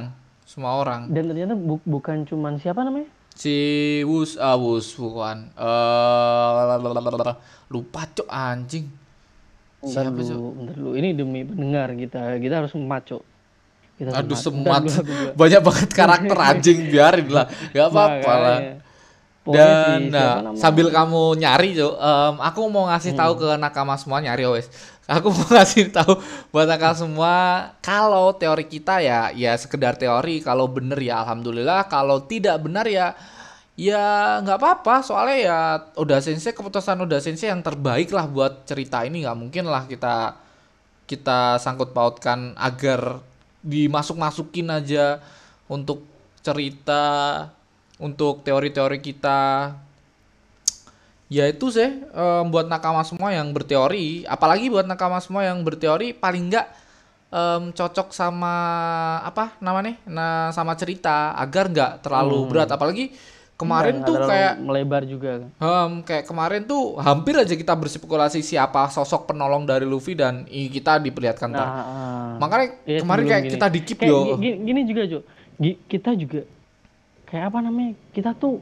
semua orang. Dan ternyata bu- bukan cuman siapa namanya? Si Wus ah Wus bukan. Eh lupa cok anjing Bentar Siapa, dulu, bentar dulu. Ini demi pendengar kita, kita harus maco. Kita Aduh semat. semat dulu, banyak banget karakter anjing. Biarin lah. Gak apa-apa lah. dan nah sambil kamu nyari tuh em, aku mau ngasih tahu Hmm. ke nakama semua nyari wes. Aku mau <laughs> ngasih tahu buat nakama semua kalau teori kita ya ya sekedar teori. Kalau bener ya alhamdulillah. Kalau tidak benar ya ya nggak apa-apa. Soalnya ya udah sensei keputusan udah sensei yang terbaik lah buat cerita ini. Nggak mungkin lah kita kita sangkut pautkan agar dimasuk-masukin aja untuk cerita untuk teori-teori kita. Ya itu sih em, buat nakama semua yang berteori. Apalagi buat nakama semua yang berteori paling enggak em, cocok sama apa namanya nah sama cerita. Agar nggak terlalu Hmm. berat. Apalagi kemarin Nggak tuh kayak melebar juga kan. Em, kayak kemarin tuh hampir aja kita berspekulasi siapa sosok penolong dari Luffy dan kita diperlihatkan. Nah, ah. Makanya Iya, kemarin kayak gini. kita dikip Kayak yo. gi- gini, gini juga, Jo. Gi- Kita juga kayak apa namanya? Kita tuh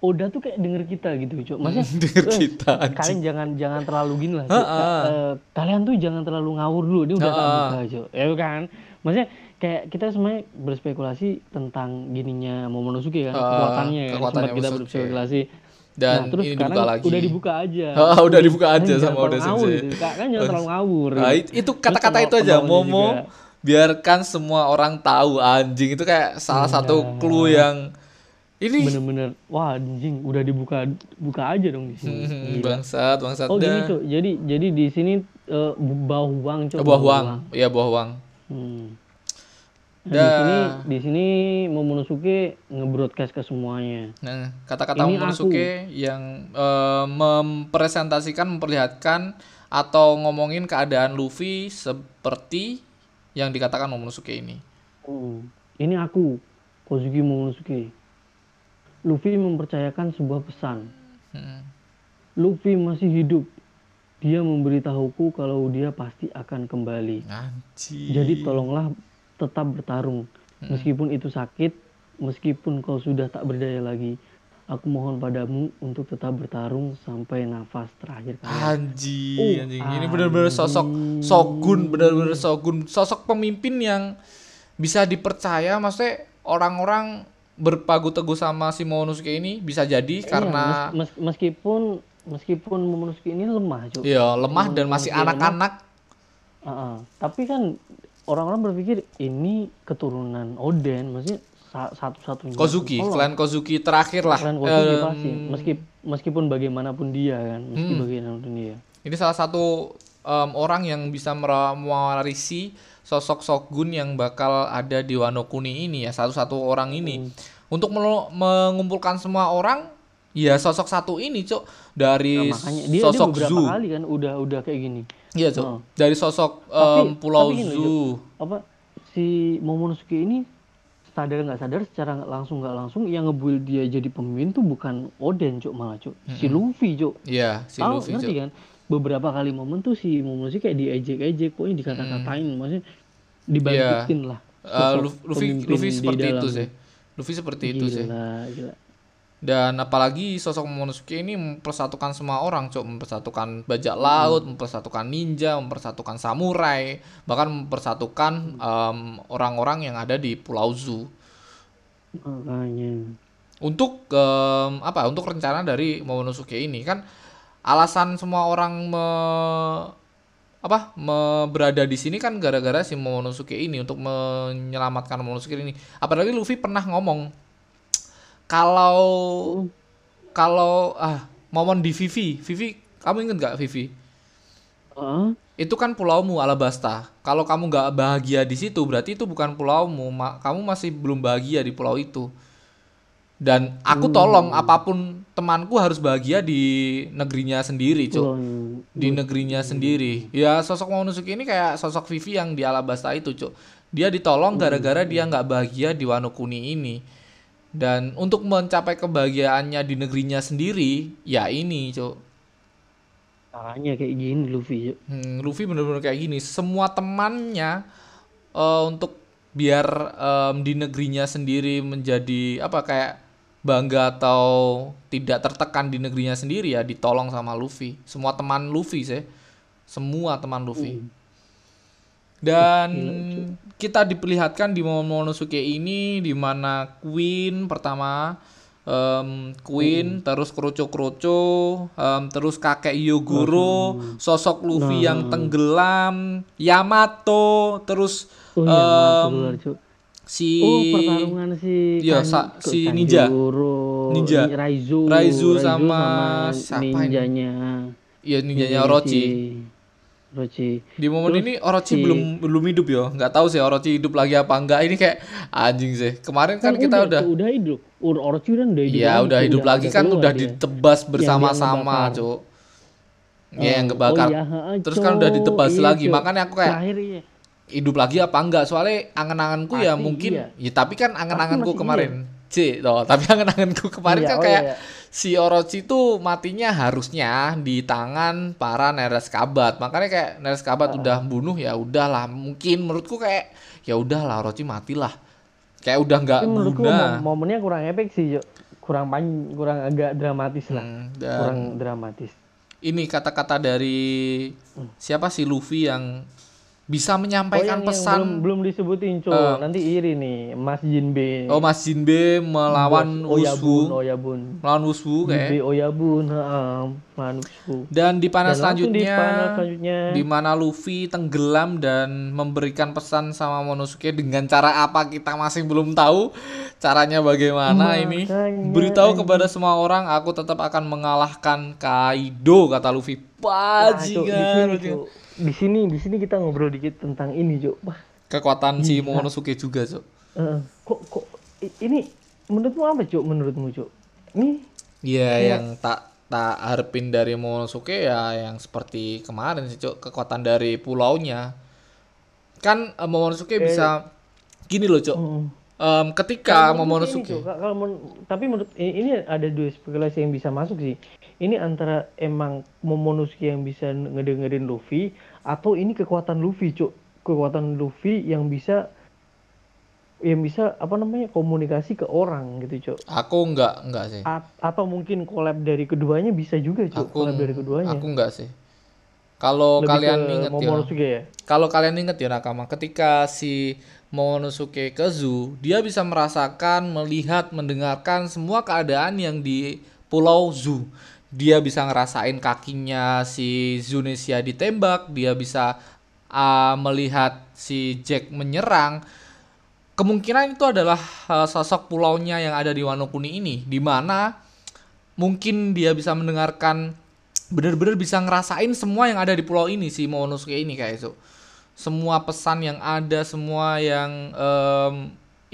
Oda tuh kayak denger kita gitu cok maksudnya <laughs> Denger "Eh, kita, anjing." kalian jangan jangan terlalu gini lah. Ka- eh, kalian tuh jangan terlalu ngawur dulu ini udah Ha-ha. buka cok ya kan maksudnya kayak kita semuanya berspekulasi tentang gininya Momonosuke kan Ha, kekuatannya kan kekuatannya sempat kita berspekulasi Dan nah, terus ini dibuka lagi. udah dibuka aja Ha, <laughs> udah dibuka aja Kalian sama Oda Sensei. gitu. Kalian jangan terlalu ngawur Nah, gitu. it- itu kata-kata itu aja Momo juga. biarkan semua orang tahu anjing itu kayak salah satu Iya. clue yang ini bener-bener wah anjing udah dibuka buka aja dong di sini Hmm, bangsat bangsat oh gini cok jadi jadi di sini bawah uang cok buah uang iya buah uang Hmm. Nah, di sini di sini Momonosuke nge-broadcast ke semuanya Nah, kata-kata Momonosuke yang eh, mempresentasikan, memperlihatkan atau ngomongin keadaan Luffy seperti yang dikatakan Momonosuke ini. Hmm. ini aku Kozuki Momonosuke Luffy mempercayakan sebuah pesan Hmm. Luffy masih hidup dia memberitahuku kalau dia pasti akan kembali Anjir. Jadi tolonglah tetap bertarung. Meskipun itu sakit, meskipun kau sudah tak berdaya lagi, aku mohon padamu untuk tetap bertarung sampai nafas terakhir kalian. Anjing, Oh, anjing. Ini benar-benar sosok Shogun, benar-benar Shogun, sosok pemimpin yang bisa dipercaya. Maksudnya orang-orang berpagu teguh sama si Momonosuke ini bisa jadi Iya, karena mes- mes- meskipun meskipun Momonosuke ini lemah, Cuk. ya lemah dan masih anak-anak. Ah, ah. Tapi kan orang-orang berpikir ini keturunan Oden, maksudnya sa- satu-satunya. Kozuki, Tolong. klan Kozuki terakhir lah. Klan Kozuki Em, pasti. Meski, meskipun bagaimanapun dia kan, meski Hmm. bagaimanapun dia. Ini salah satu em, orang yang bisa mewarisi sosok Shogun yang bakal ada di Wano Kuni ini ya, satu-satu orang ini. Untuk melo- mengumpulkan semua orang, ya sosok satu ini, Cok. Dari Nah, makanya dia, dia sosok beberapa Zu. kali kan udah udah kayak gini. Iya, Cok. Oh. Dari sosok Tapi- Pulau tapi gini, Zu. Apa si Momonosuke ini sadar nggak sadar secara langsung nggak langsung yang ngebuild dia jadi pemimpin tuh bukan Oden cuk malah cuk si Luffy cuk Iya, si tahu Luffy, ngerti Cok. kan beberapa kali momen tuh si Momonosuke kayak diejek-ejek pokoknya dikata-katain maksudnya dibalikin lah Eh, sosok Lu- Luffy Luffy seperti itu sih. Luffy seperti itu sih. gila gila Dan apalagi sosok Momonosuke ini mempersatukan semua orang, Cok. Mempersatukan bajak laut, mempersatukan ninja, mempersatukan samurai, bahkan mempersatukan em, orang-orang yang ada di Pulau Zu. makanya Untuk em, apa? Untuk rencana dari Momonosuke ini kan alasan semua orang me, apa? me- berada di sini kan gara-gara si Momonosuke ini untuk menyelamatkan Momonosuke ini. Apalagi Luffy pernah ngomong kalau kalau ah momen di Vivi, Vivi kamu inget gak Vivi? Heeh. Itu kan pulaumu Alabasta. Kalau kamu nggak bahagia di situ, berarti itu bukan pulaumu. Ma- kamu masih belum bahagia di pulau itu. Dan aku tolong apa pun temanku harus bahagia di negerinya sendiri, Cuk. Di negerinya sendiri. Ya sosok Momonosuke ini kayak sosok Vivi yang di Alabasta itu, Cuk. Dia ditolong gara-gara dia nggak bahagia di Wano Kuni ini. Dan untuk mencapai kebahagiaannya di negerinya sendiri, ya ini, Cuk. caranya kayak gini Luffy cuk Hmm, Luffy bener-bener kayak gini. Semua temannya eh, untuk biar em, di negerinya sendiri menjadi apa kayak bangga atau tidak tertekan di negerinya sendiri ya ditolong sama Luffy. Semua teman Luffy sih. Semua teman Luffy. Dan kita diperlihatkan di Momonosuke ini di mana Queen pertama em, Queen terus Kroco-Kroco em, terus kakek Yogoro sosok Luffy yang tenggelam Yamato terus oh keluar cuk si Oh pertarungan si Iya, Kan- si ninja. Kanjuro, Ninja. Ni- Raizu Raizu sama siapa ini? ninjanya ya ninjanya Ninjanya Orochi. si Orochi Di momen Terus ini Orochi si- belum belum hidup ya. nggak tahu sih Orochi hidup lagi apa enggak. Ini kayak anjing sih. Kemarin kan, kita udah udah hidup Orochi kan udah hidup Iya lagi, udah hidup lagi agak kan udah dia. ditebas bersama-sama, ngebakar. Cuk. Ya yang Oh, kebakar. oh iya, Terus kan udah ditebas Iya, lagi. Cuk. Makanya aku kayak terakhir iya hidup lagi apa enggak? Soalnya angan-anganku ya mungkin iya. ya tapi kan angan-anganku kemarin. C, toh, tapi <laughs> angan-anganku kemarin Iya, kan oh kayak iya. Si Orochi itu matinya harusnya di tangan para Nereskabat. Makanya kayak Nereskabat udah bunuh ya udahlah. Mungkin menurutku kayak ya udahlah Orochi matilah. Kayak udah nggak guna. mom- momennya kurang epic sih kurang pan kurang agak dramatis lah Hmm, dan kurang dramatis ini kata-kata dari siapa sih Luffy yang bisa oh menyampaikan yang pesan belum belum disebutin cuy Eh. nanti iri nih Mas Jinbe Oh Mas Jinbe melawan Bos Oyabun Wushu, Oyabun melawan Wushu kayak. Jinbe Oyabun melawan Wushu Dan di panel Dan langsung di selanjutnya, panel selanjutnya di mana Luffy tenggelam dan memberikan pesan sama Monosuke dengan cara apa kita masih belum tahu caranya bagaimana ini. Makanya, Beritahu kepada semua orang aku tetap akan mengalahkan Kaido kata Luffy. Nah, Bajingan. Cuk. Di sini di sini kita ngobrol dikit tentang ini Cuk. Wah, Kekuatan si Momonosuke juga, Cuk. eh, kok kok ini menurutmu apa Cuk menurutmu Cuk? Ini Iya, yang tak tak harapin dari Momonosuke ya yang seperti kemarin sih, Cuk, kekuatan dari pulaunya. Kan eh, Momonosuke bisa gini loh, Cuk. mm, Em, ketika Kalau ini, Momonosuke Cuk, ka- kalau men- tapi menurut ini, ini ada dua spekulasi yang bisa masuk sih. Ini antara emang Momonosuke yang bisa ngedengerin Luffy atau ini kekuatan Luffy, Cuk. Kekuatan Luffy yang bisa yang bisa apa namanya komunikasi ke orang gitu, Cuk. aku enggak enggak sih. A- atau mungkin collab dari keduanya bisa juga, Cuk. Aku Collab dari keduanya. aku enggak sih. Kalau kalian inget ya, ya. kalau kalian inget ya Nakama, ketika si Momonosuke ke zoo, dia bisa merasakan, melihat, mendengarkan semua keadaan yang di Pulau Zoo. Dia bisa ngerasain kakinya si Zunesia ditembak, dia bisa ah, melihat si Jack menyerang. Kemungkinan itu adalah ah, sosok pulaunya yang ada di Wano Kuni ini, di mana mungkin dia bisa mendengarkan benar-benar bisa ngerasain semua yang ada di pulau ini si Momonosuke ini kayak itu semua pesan yang ada semua yang em,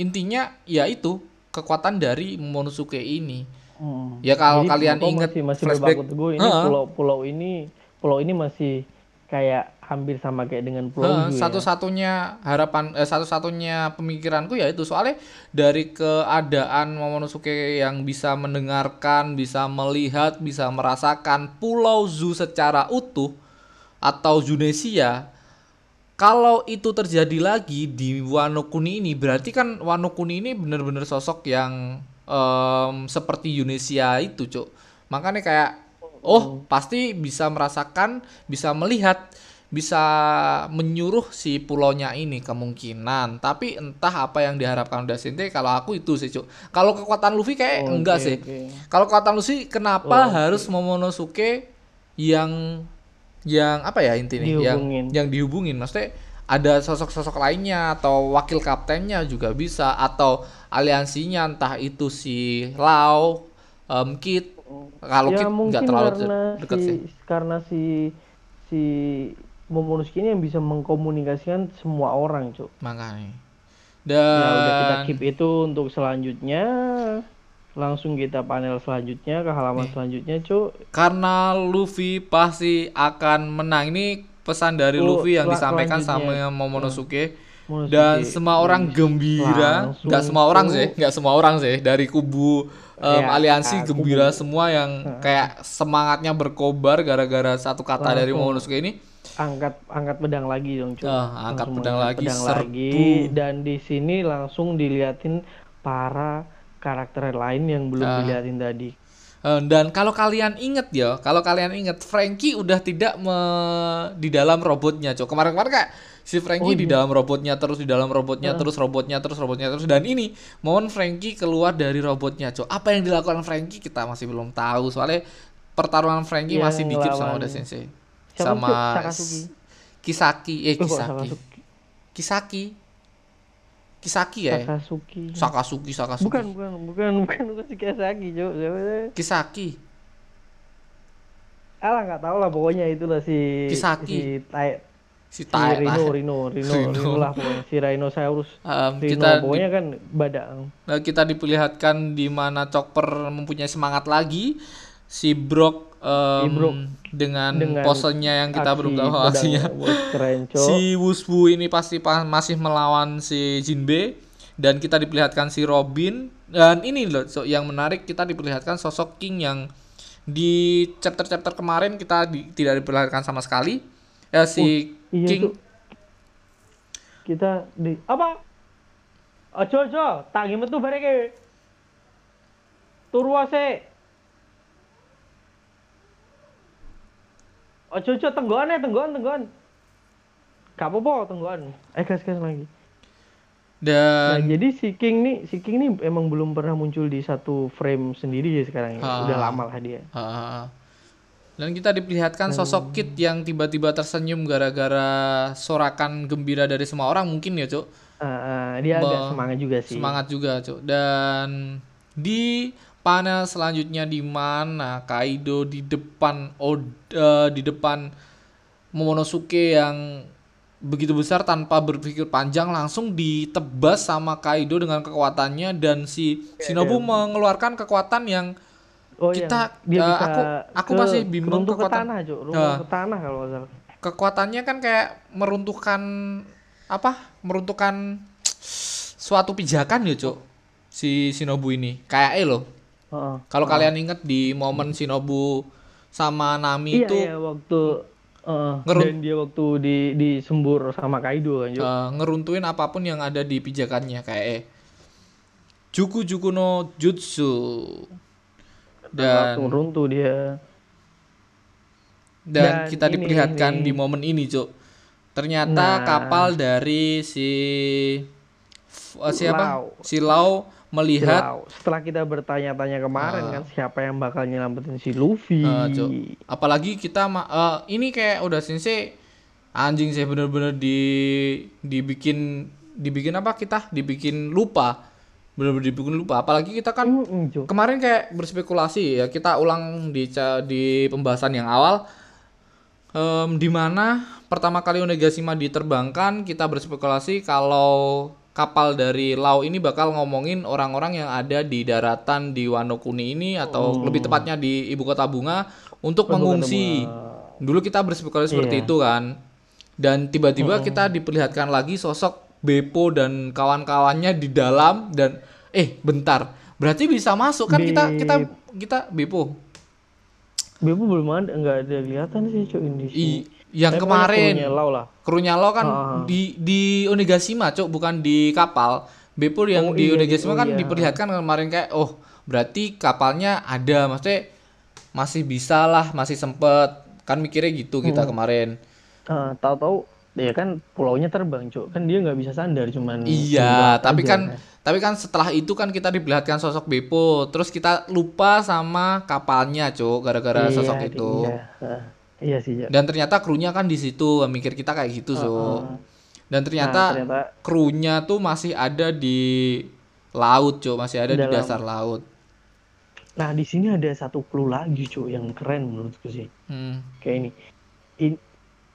intinya ya itu kekuatan dari Momonosuke ini Hmm. ya kalau Jadi kalian kok inget masih, masih flashback berbaku teguh ini pulau-pulau ini pulau ini masih kayak hampir sama kayak dengan pulau Heeh, Zoo ya. satu-satunya harapan eh, satu-satunya pemikiranku ya itu soalnya dari keadaan Momonosuke yang bisa mendengarkan, bisa melihat, bisa merasakan Pulau Zoo secara utuh atau Zunesia kalau itu terjadi lagi di Wano Kuni ini berarti kan Wano Kuni ini benar-benar sosok yang em, seperti Yunesia itu, Cuk. Makanya kayak oh, pasti bisa merasakan, bisa melihat, bisa menyuruh si pulaunya ini kemungkinan. Tapi entah apa yang diharapkan udah Sinte kalau aku itu sih, Cuk. Kalau kekuatan Luffy kayak Oke, enggak sih. oke. Kalau kekuatan Luffy kenapa Oh, harus Momonosuke yang yang apa ya intinya yang yang dihubungin maksudnya ada sosok-sosok lainnya atau wakil kaptennya juga bisa atau aliansinya entah itu si Lau, em, Kit kalau ya Kit nggak terlalu dekat si sih karena si si Momonosuke ini yang bisa mengkomunikasikan semua orang, Cuk. makanya Ya udah kita dan keep itu untuk selanjutnya. Langsung kita panel selanjutnya ke halaman selanjutnya, Cuk. karena Luffy pasti akan menang ini pesan dari Oh, Luffy yang disampaikan sama Momonosuke. Momonosuke. dan semua orang gembira. Langsung nggak semua orang sih nggak semua orang sih. Dari kubu em, Ya, aliansi kubu. gembira semua yang kayak semangatnya berkobar gara-gara satu kata dari Langsung. Momonosuke ini. Angkat angkat pedang lagi dong cuy Ah, angkat Langsung pedang lagi, pedang serbu. lagi. Dan di sini langsung diliatin para karakter lain yang belum Ah. diliatin tadi dan kalau kalian inget ya kalau kalian inget Frankie udah tidak me- di dalam robotnya cok. Kemarin-kemarin kayak si Frankie Oh, di iya. dalam robotnya terus di dalam robotnya terus robotnya terus robotnya terus. Dan ini mohon Frankie keluar dari robotnya cok. Apa yang dilakukan Frankie kita masih belum tahu. Soalnya pertarungan Frankie Yang masih dikip sama Oda Sensei Siapa, sama? Kisaki. Eh Oh, Kisaki. Kisaki Kisaki ya? Sakasuki Sakasuki Sakasuki bukan bukan bukan bukan bukan si siapa sih? Kisaki. Alah nggak tahu lah pokoknya itulah si Kisaki. si tai si si Tai Rino Tai. Rino Rino Rino. Rino lah pokoknya. Si Rhinoceros. Em, Rino kita di- pokoknya kan badak. Nah, kita diperlihatkan di mana Chopper mempunyai semangat lagi, si Brock, em, Si Brock dengan, dengan posenya yang kita belum tahu Aksi aksinya. keren. Si Wusbu ini pasti pa- masih melawan si Jinbe dan kita diperlihatkan si Robin dan ini loh so, yang menarik kita diperlihatkan sosok King yang di chapter-chapter kemarin kita di- tidak diperlihatkan sama sekali. Ya si iya King Cuk. kita di apa ojo ojo tak ngimet tuh bareke Turu. Ojo ojo tenggoan ya tenggoan tenggoan. Gak apa-apa. Eh gas gas lagi. Nah, Dan jadi si King nih, si King nih emang belum pernah muncul di satu frame sendiri ya sekarang ya. Ah. Udah lama lah dia. Ah. dan kita diperlihatkan sosok Kit yang tiba-tiba tersenyum gara-gara sorakan gembira dari semua orang mungkin ya, Cuk. Ah, ah, dia agak Ba- semangat juga sih. Semangat juga, Cuk. Dan di panel selanjutnya di mana Kaido di depan Od- eh, di depan Momonosuke yang begitu besar tanpa berpikir panjang langsung ditebas sama Kaido dengan kekuatannya dan si Shinobu mengeluarkan kekuatan yang Oh kita, iya, bisa aku- aku ke- masih bimbang runtuh ke kekuatan- tanah, Cuk. Runtuh Ah. ke tanah kalau salah. kekuatannya kan kayak meruntuhkan apa? Meruntuhkan suatu pijakan ya, Cuk. Si Shinobu ini. Kayak eh loh. Kalau kalian inget di momen Shinobu sama Nami Iya, itu iya waktu eh, Ngerun- dan dia waktu di disembur sama Kaido kan, Cuk. eh, ngeruntuhin apa pun yang ada di pijakannya kayak eh Juku Juku no Jutsu. langsung Dan runtuh dia. dan, Dan kita ini, diperlihatkan ini. di momen ini, Cuk. Ternyata Nah. kapal dari si eh, siapa? Lau. Si Lau melihat Silau. Setelah kita bertanya-tanya kemarin Ah. kan siapa yang bakal nyelamatin si Luffy. Eh, Cuk. Apalagi kita ma- eh, ini kayak udah sensei anjing sih bener-bener di dibikin dibikin apa kita dibikin lupa bener-bener dibikin lupa apalagi kita kan Cuk. kemarin kayak berspekulasi ya kita ulang di di pembahasan yang awal em, di mana pertama kali Onigashima diterbangkan kita berspekulasi kalau kapal dari Lau ini bakal ngomongin orang-orang yang ada di daratan di Wano Kuni ini atau lebih tepatnya di ibu kota bunga untuk mengungsi. Dulu kita berspekulasi seperti Iya. itu kan. Dan tiba-tiba kita diperlihatkan lagi sosok Beppo dan kawan-kawannya di dalam dan eh bentar. Berarti bisa masuk kan kita kita kita Beppo. Bebo belum ada, nggak ada kelihatan sih Cuk ini. I, yang kemarin lah. krunya lo kan Ah. di di Onigashima, Cok, bukan di kapal. Beppo yang Oh, di iya, Onigashima oh, kan iya. diperlihatkan kemarin kayak oh, berarti kapalnya ada, maksudnya masih bisa lah, masih sempet. Kan mikirnya gitu kita Hmm. kemarin. Ah, tahu-tahu ya kan pulaunya terbang Cuk. Kan dia nggak bisa sandar cuman Iya, tapi aja. kan tapi kan setelah itu kan kita diperlihatkan sosok Beppo, terus kita lupa sama kapalnya, Cok, gara-gara Iya, sosok itu. Iya, iya sih, Cuk. Dan ternyata krunya kan di situ, mikir kita kayak gitu, so. Dan ternyata, Nah, ternyata krunya tuh masih ada di laut, Cok, masih ada di Dalam- dasar laut. Nah, di sini ada satu clue lagi, Cuk, yang keren menurutku sih. Hmm. Kayak ini. In-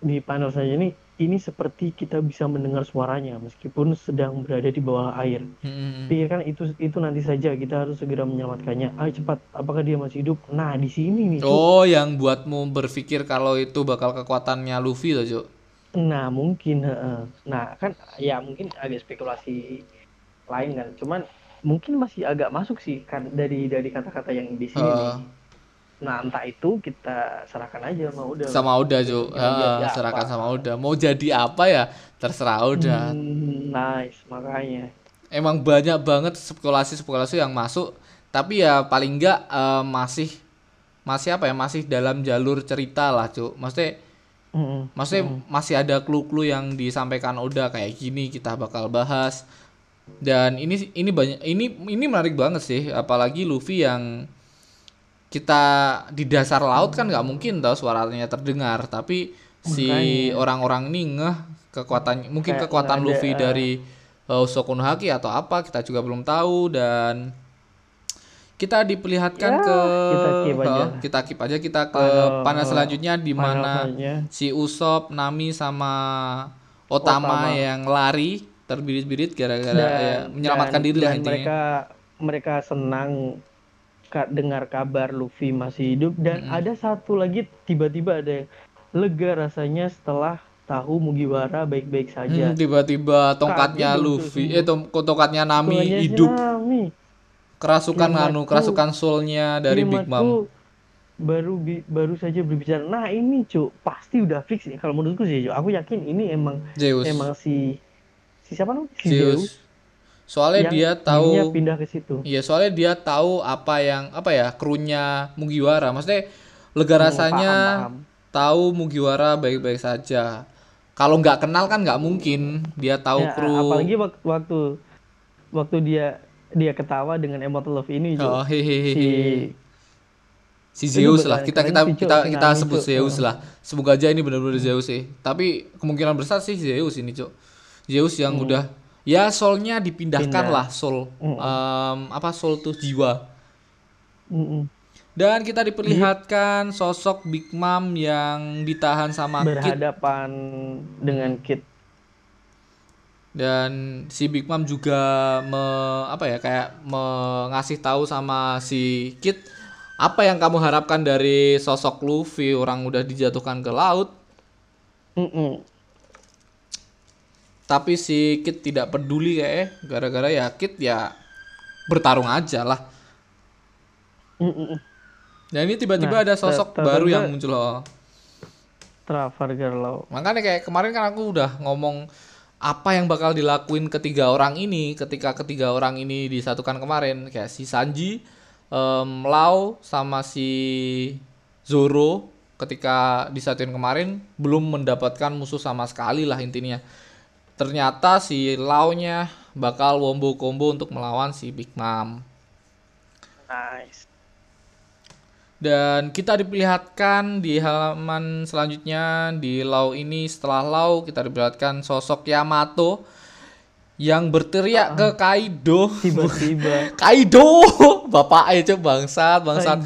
di panel saja ini ini seperti kita bisa mendengar suaranya meskipun sedang berada di bawah air. Hmm. Pikirkan itu itu nanti saja kita harus segera menyelamatkannya. Ayo cepat, apakah dia masih hidup? Nah, di sini nih. Cuk. Oh, yang buatmu berpikir kalau itu bakal kekuatannya Luffy loh, Cok. Nah, mungkin heeh. Nah, kan ya mungkin agak spekulasi lain kan. Cuman mungkin masih agak masuk sih kan dari dari kata-kata yang di sini. Heeh. nih. Nah, entah itu kita serahkan aja sama udah. Sama udah, Cok. Ya, Ah, ya, serahkan apa. sama udah. Mau jadi apa ya? Terserah udah. Hmm, nice, makanya. emang banyak banget spekulasi-spekulasi yang masuk tapi ya paling enggak eh, masih masih apa ya masih dalam jalur cerita lah cuk maksudnya Mm-mm. maksudnya masih ada clue-clue yang disampaikan Oda kayak gini kita bakal bahas dan ini ini banyak ini ini menarik banget sih apalagi Luffy yang kita di dasar laut kan nggak mungkin tau suaranya terdengar tapi si Makanya. orang-orang ini ngeh kekuatan mungkin Kayak kekuatan ada, Luffy eh. dari uh, Usoku no Haki atau apa kita juga belum tahu dan kita diperlihatkan Ya, ke kita keep aja. Kita keep aja kita ke Panel- panel selanjutnya di mana si Usop, Nami sama Otama, Otama. yang lari terbirit-birit gara-gara Dan- ya, menyelamatkan dan- diri lah dan intinya. mereka mereka senang dengar kabar Luffy masih hidup dan ada satu lagi tiba-tiba ada yang lega rasanya setelah tahu Mugiwara baik-baik saja. Hmm, tiba-tiba tongkatnya Kaget dong Luffy, tuh eh tong- tongkatnya Nami si hidup, Nami. kerasukan anu, Kalimatku- kerasukan soulnya dari Big Mom. baru bi- baru saja berbicara. Nah, ini, Cuk, pasti udah fix nih kalau menurutku sih, Cuk. Aku yakin ini emang Zeus, emang si si siapa namanya? Si Zeus, Zeus. Soalnya yang dia tahu pindah ke situ. Iya, soalnya dia tahu apa yang apa ya krunya Mugiwara. Maksudnya lega rasanya Hmm, paham, paham. tahu Mugiwara baik-baik saja. Kalau nggak kenal kan nggak mungkin dia tahu Ya, kru. apalagi wak- waktu waktu dia dia ketawa dengan emot love ini Cuk. Oh, hehehe. si Si Zeus lah. Kita kita kita kita sebut Cuk. Zeus Oh. lah. Semoga aja ini benar-benar Zeus sih. Tapi kemungkinan besar sih Zeus ini, Cuk. Zeus yang udah ya soulnya dipindahkan. Pindah. lah soul. Mm. Em, apa soul tuh jiwa. mm-mm, Dan kita diperlihatkan sosok Big Mom yang ditahan sama Kid berhadapan dengan Kid. dan si Big Mom juga me, apa ya kayak mengasih tahu sama si Kid apa yang kamu harapkan dari sosok Luffy orang udah dijatuhkan ke laut Mm-mm. Tapi si Kid tidak peduli kayak gara-gara ya Kid ya bertarung aja lah Mm-mm. dan ini tiba-tiba Nah, ada sosok baru yang muncul oh. Trafalgar Law. Makanya kayak kemarin kan aku udah ngomong apa yang bakal dilakuin ketiga orang ini ketika ketiga orang ini disatukan kemarin kayak si Sanji, em, Lau sama si Zoro ketika disatuin kemarin belum mendapatkan musuh sama sekali lah intinya. Ternyata si Lau-nya bakal wombo combo untuk melawan si Big Mom. Nice. Dan kita diperlihatkan di halaman selanjutnya di Lau ini setelah Lau kita diperlihatkan sosok Yamato yang berteriak ke Kaido. Tiba-tiba <laughs> Kaido, bapak aja bangsat, bangsat.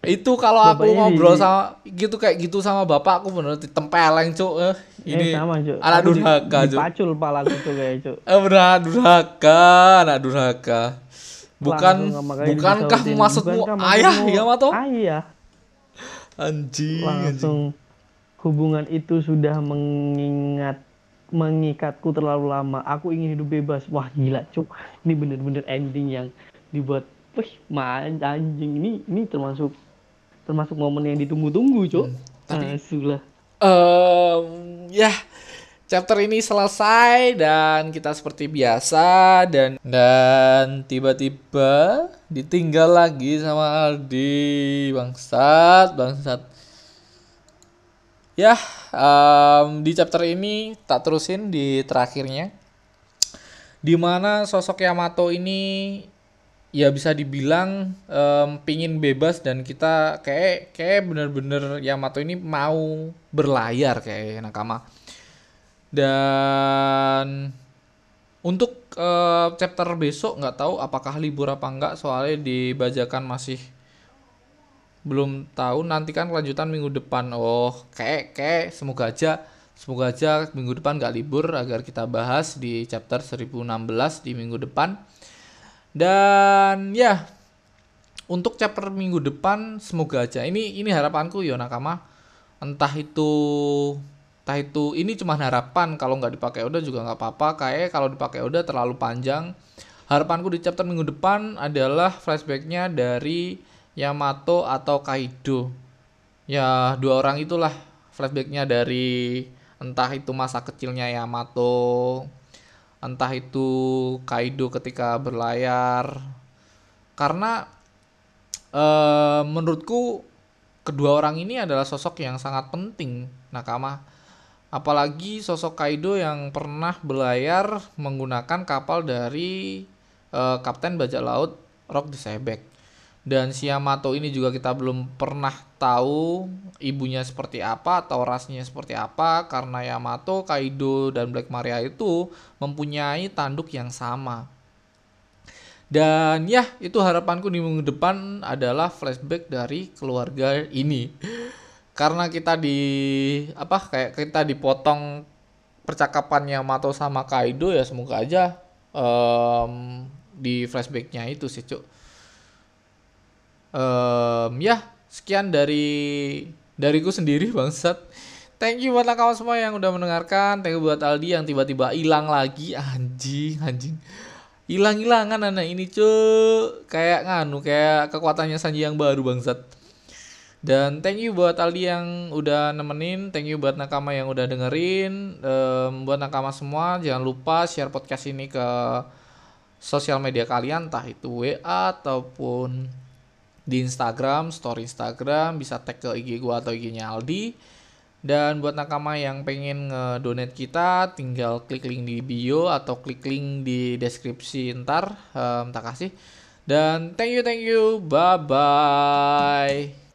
Itu kalau aku Bapaknya ngobrol di- sama gitu kayak gitu sama bapak aku bener ditempeleng cuk. Eh, ini eh, sama Cuk. anak Aku di- durhaka cuk. Dipacul palaku tuh kayak Cuk. Eh durhaka, anak durhaka. Bukan Langsung bukankah maksudmu "Bukankah ayah maksudmu Yamato? Ayah. Anjing, anjing. langsung hubungan itu sudah mengingat mengikatku terlalu lama. Aku ingin hidup bebas. Wah gila cuk. Ini bener-bener ending yang dibuat. Wih, man, anjing ini ini termasuk termasuk momen yang ditunggu-tunggu cuk. tapi- Asulah. Em, ya chapter ini selesai dan kita seperti biasa dan dan tiba-tiba ditinggal lagi sama Aldi bangsat bangsat ya em, di chapter ini tak terusin di terakhirnya di mana sosok Yamato ini ya bisa dibilang em, pingin bebas dan kita kayak kayak bener-bener Yamato ini mau berlayar kayak nakama. Dan untuk eh, chapter besok nggak tahu apakah libur apa enggak soalnya di bajakan masih belum tahu. Nanti kan kelanjutan minggu depan. Oh kayak kayak semoga aja semoga aja minggu depan nggak libur agar kita bahas di chapter 1016 di minggu depan dan ya untuk chapter minggu depan semoga aja. Ini ini harapanku ya nakama. Entah itu entah itu ini cuma harapan kalau nggak dipakai udah juga nggak apa-apa. Kayak kalau dipakai udah terlalu panjang. Harapanku di chapter minggu depan adalah flashbacknya dari Yamato atau Kaido. Ya dua orang itulah flashbacknya dari entah itu masa kecilnya Yamato entah itu Kaido ketika berlayar. Karena eh, menurutku kedua orang ini adalah sosok yang sangat penting nakama. Apalagi sosok Kaido yang pernah berlayar menggunakan kapal dari eh, Kapten Bajak Laut Rock the Sebek dan si Yamato ini juga kita belum pernah tahu ibunya seperti apa atau rasnya seperti apa karena Yamato, Kaido dan Black Maria itu mempunyai tanduk yang sama. Dan ya, itu harapanku di minggu depan adalah flashback dari keluarga ini. Karena kita di apa kayak kita dipotong percakapan Yamato sama Kaido ya semoga aja em, di flashbacknya itu sih cuk. Em, ya sekian dari dariku sendiri bangsat. Thank you buat kawan semua yang udah mendengarkan. Thank you buat Aldi yang tiba-tiba hilang lagi anjing anjing. Hilang-hilangan anak ini cuy. Kayak nganu kayak kekuatannya Sanji yang baru bangsat. Dan thank you buat Aldi yang udah nemenin, thank you buat nakama yang udah dengerin, Em, buat nakama semua jangan lupa share podcast ini ke sosial media kalian, entah itu WA ataupun di Instagram, story Instagram, bisa tag ke IG gua atau IG-nya Aldi. Dan buat nakama yang pengen ngedonate kita, tinggal klik link di bio atau klik link di deskripsi ntar. Um, tak kasih. Dan thank you, thank you. Bye-bye.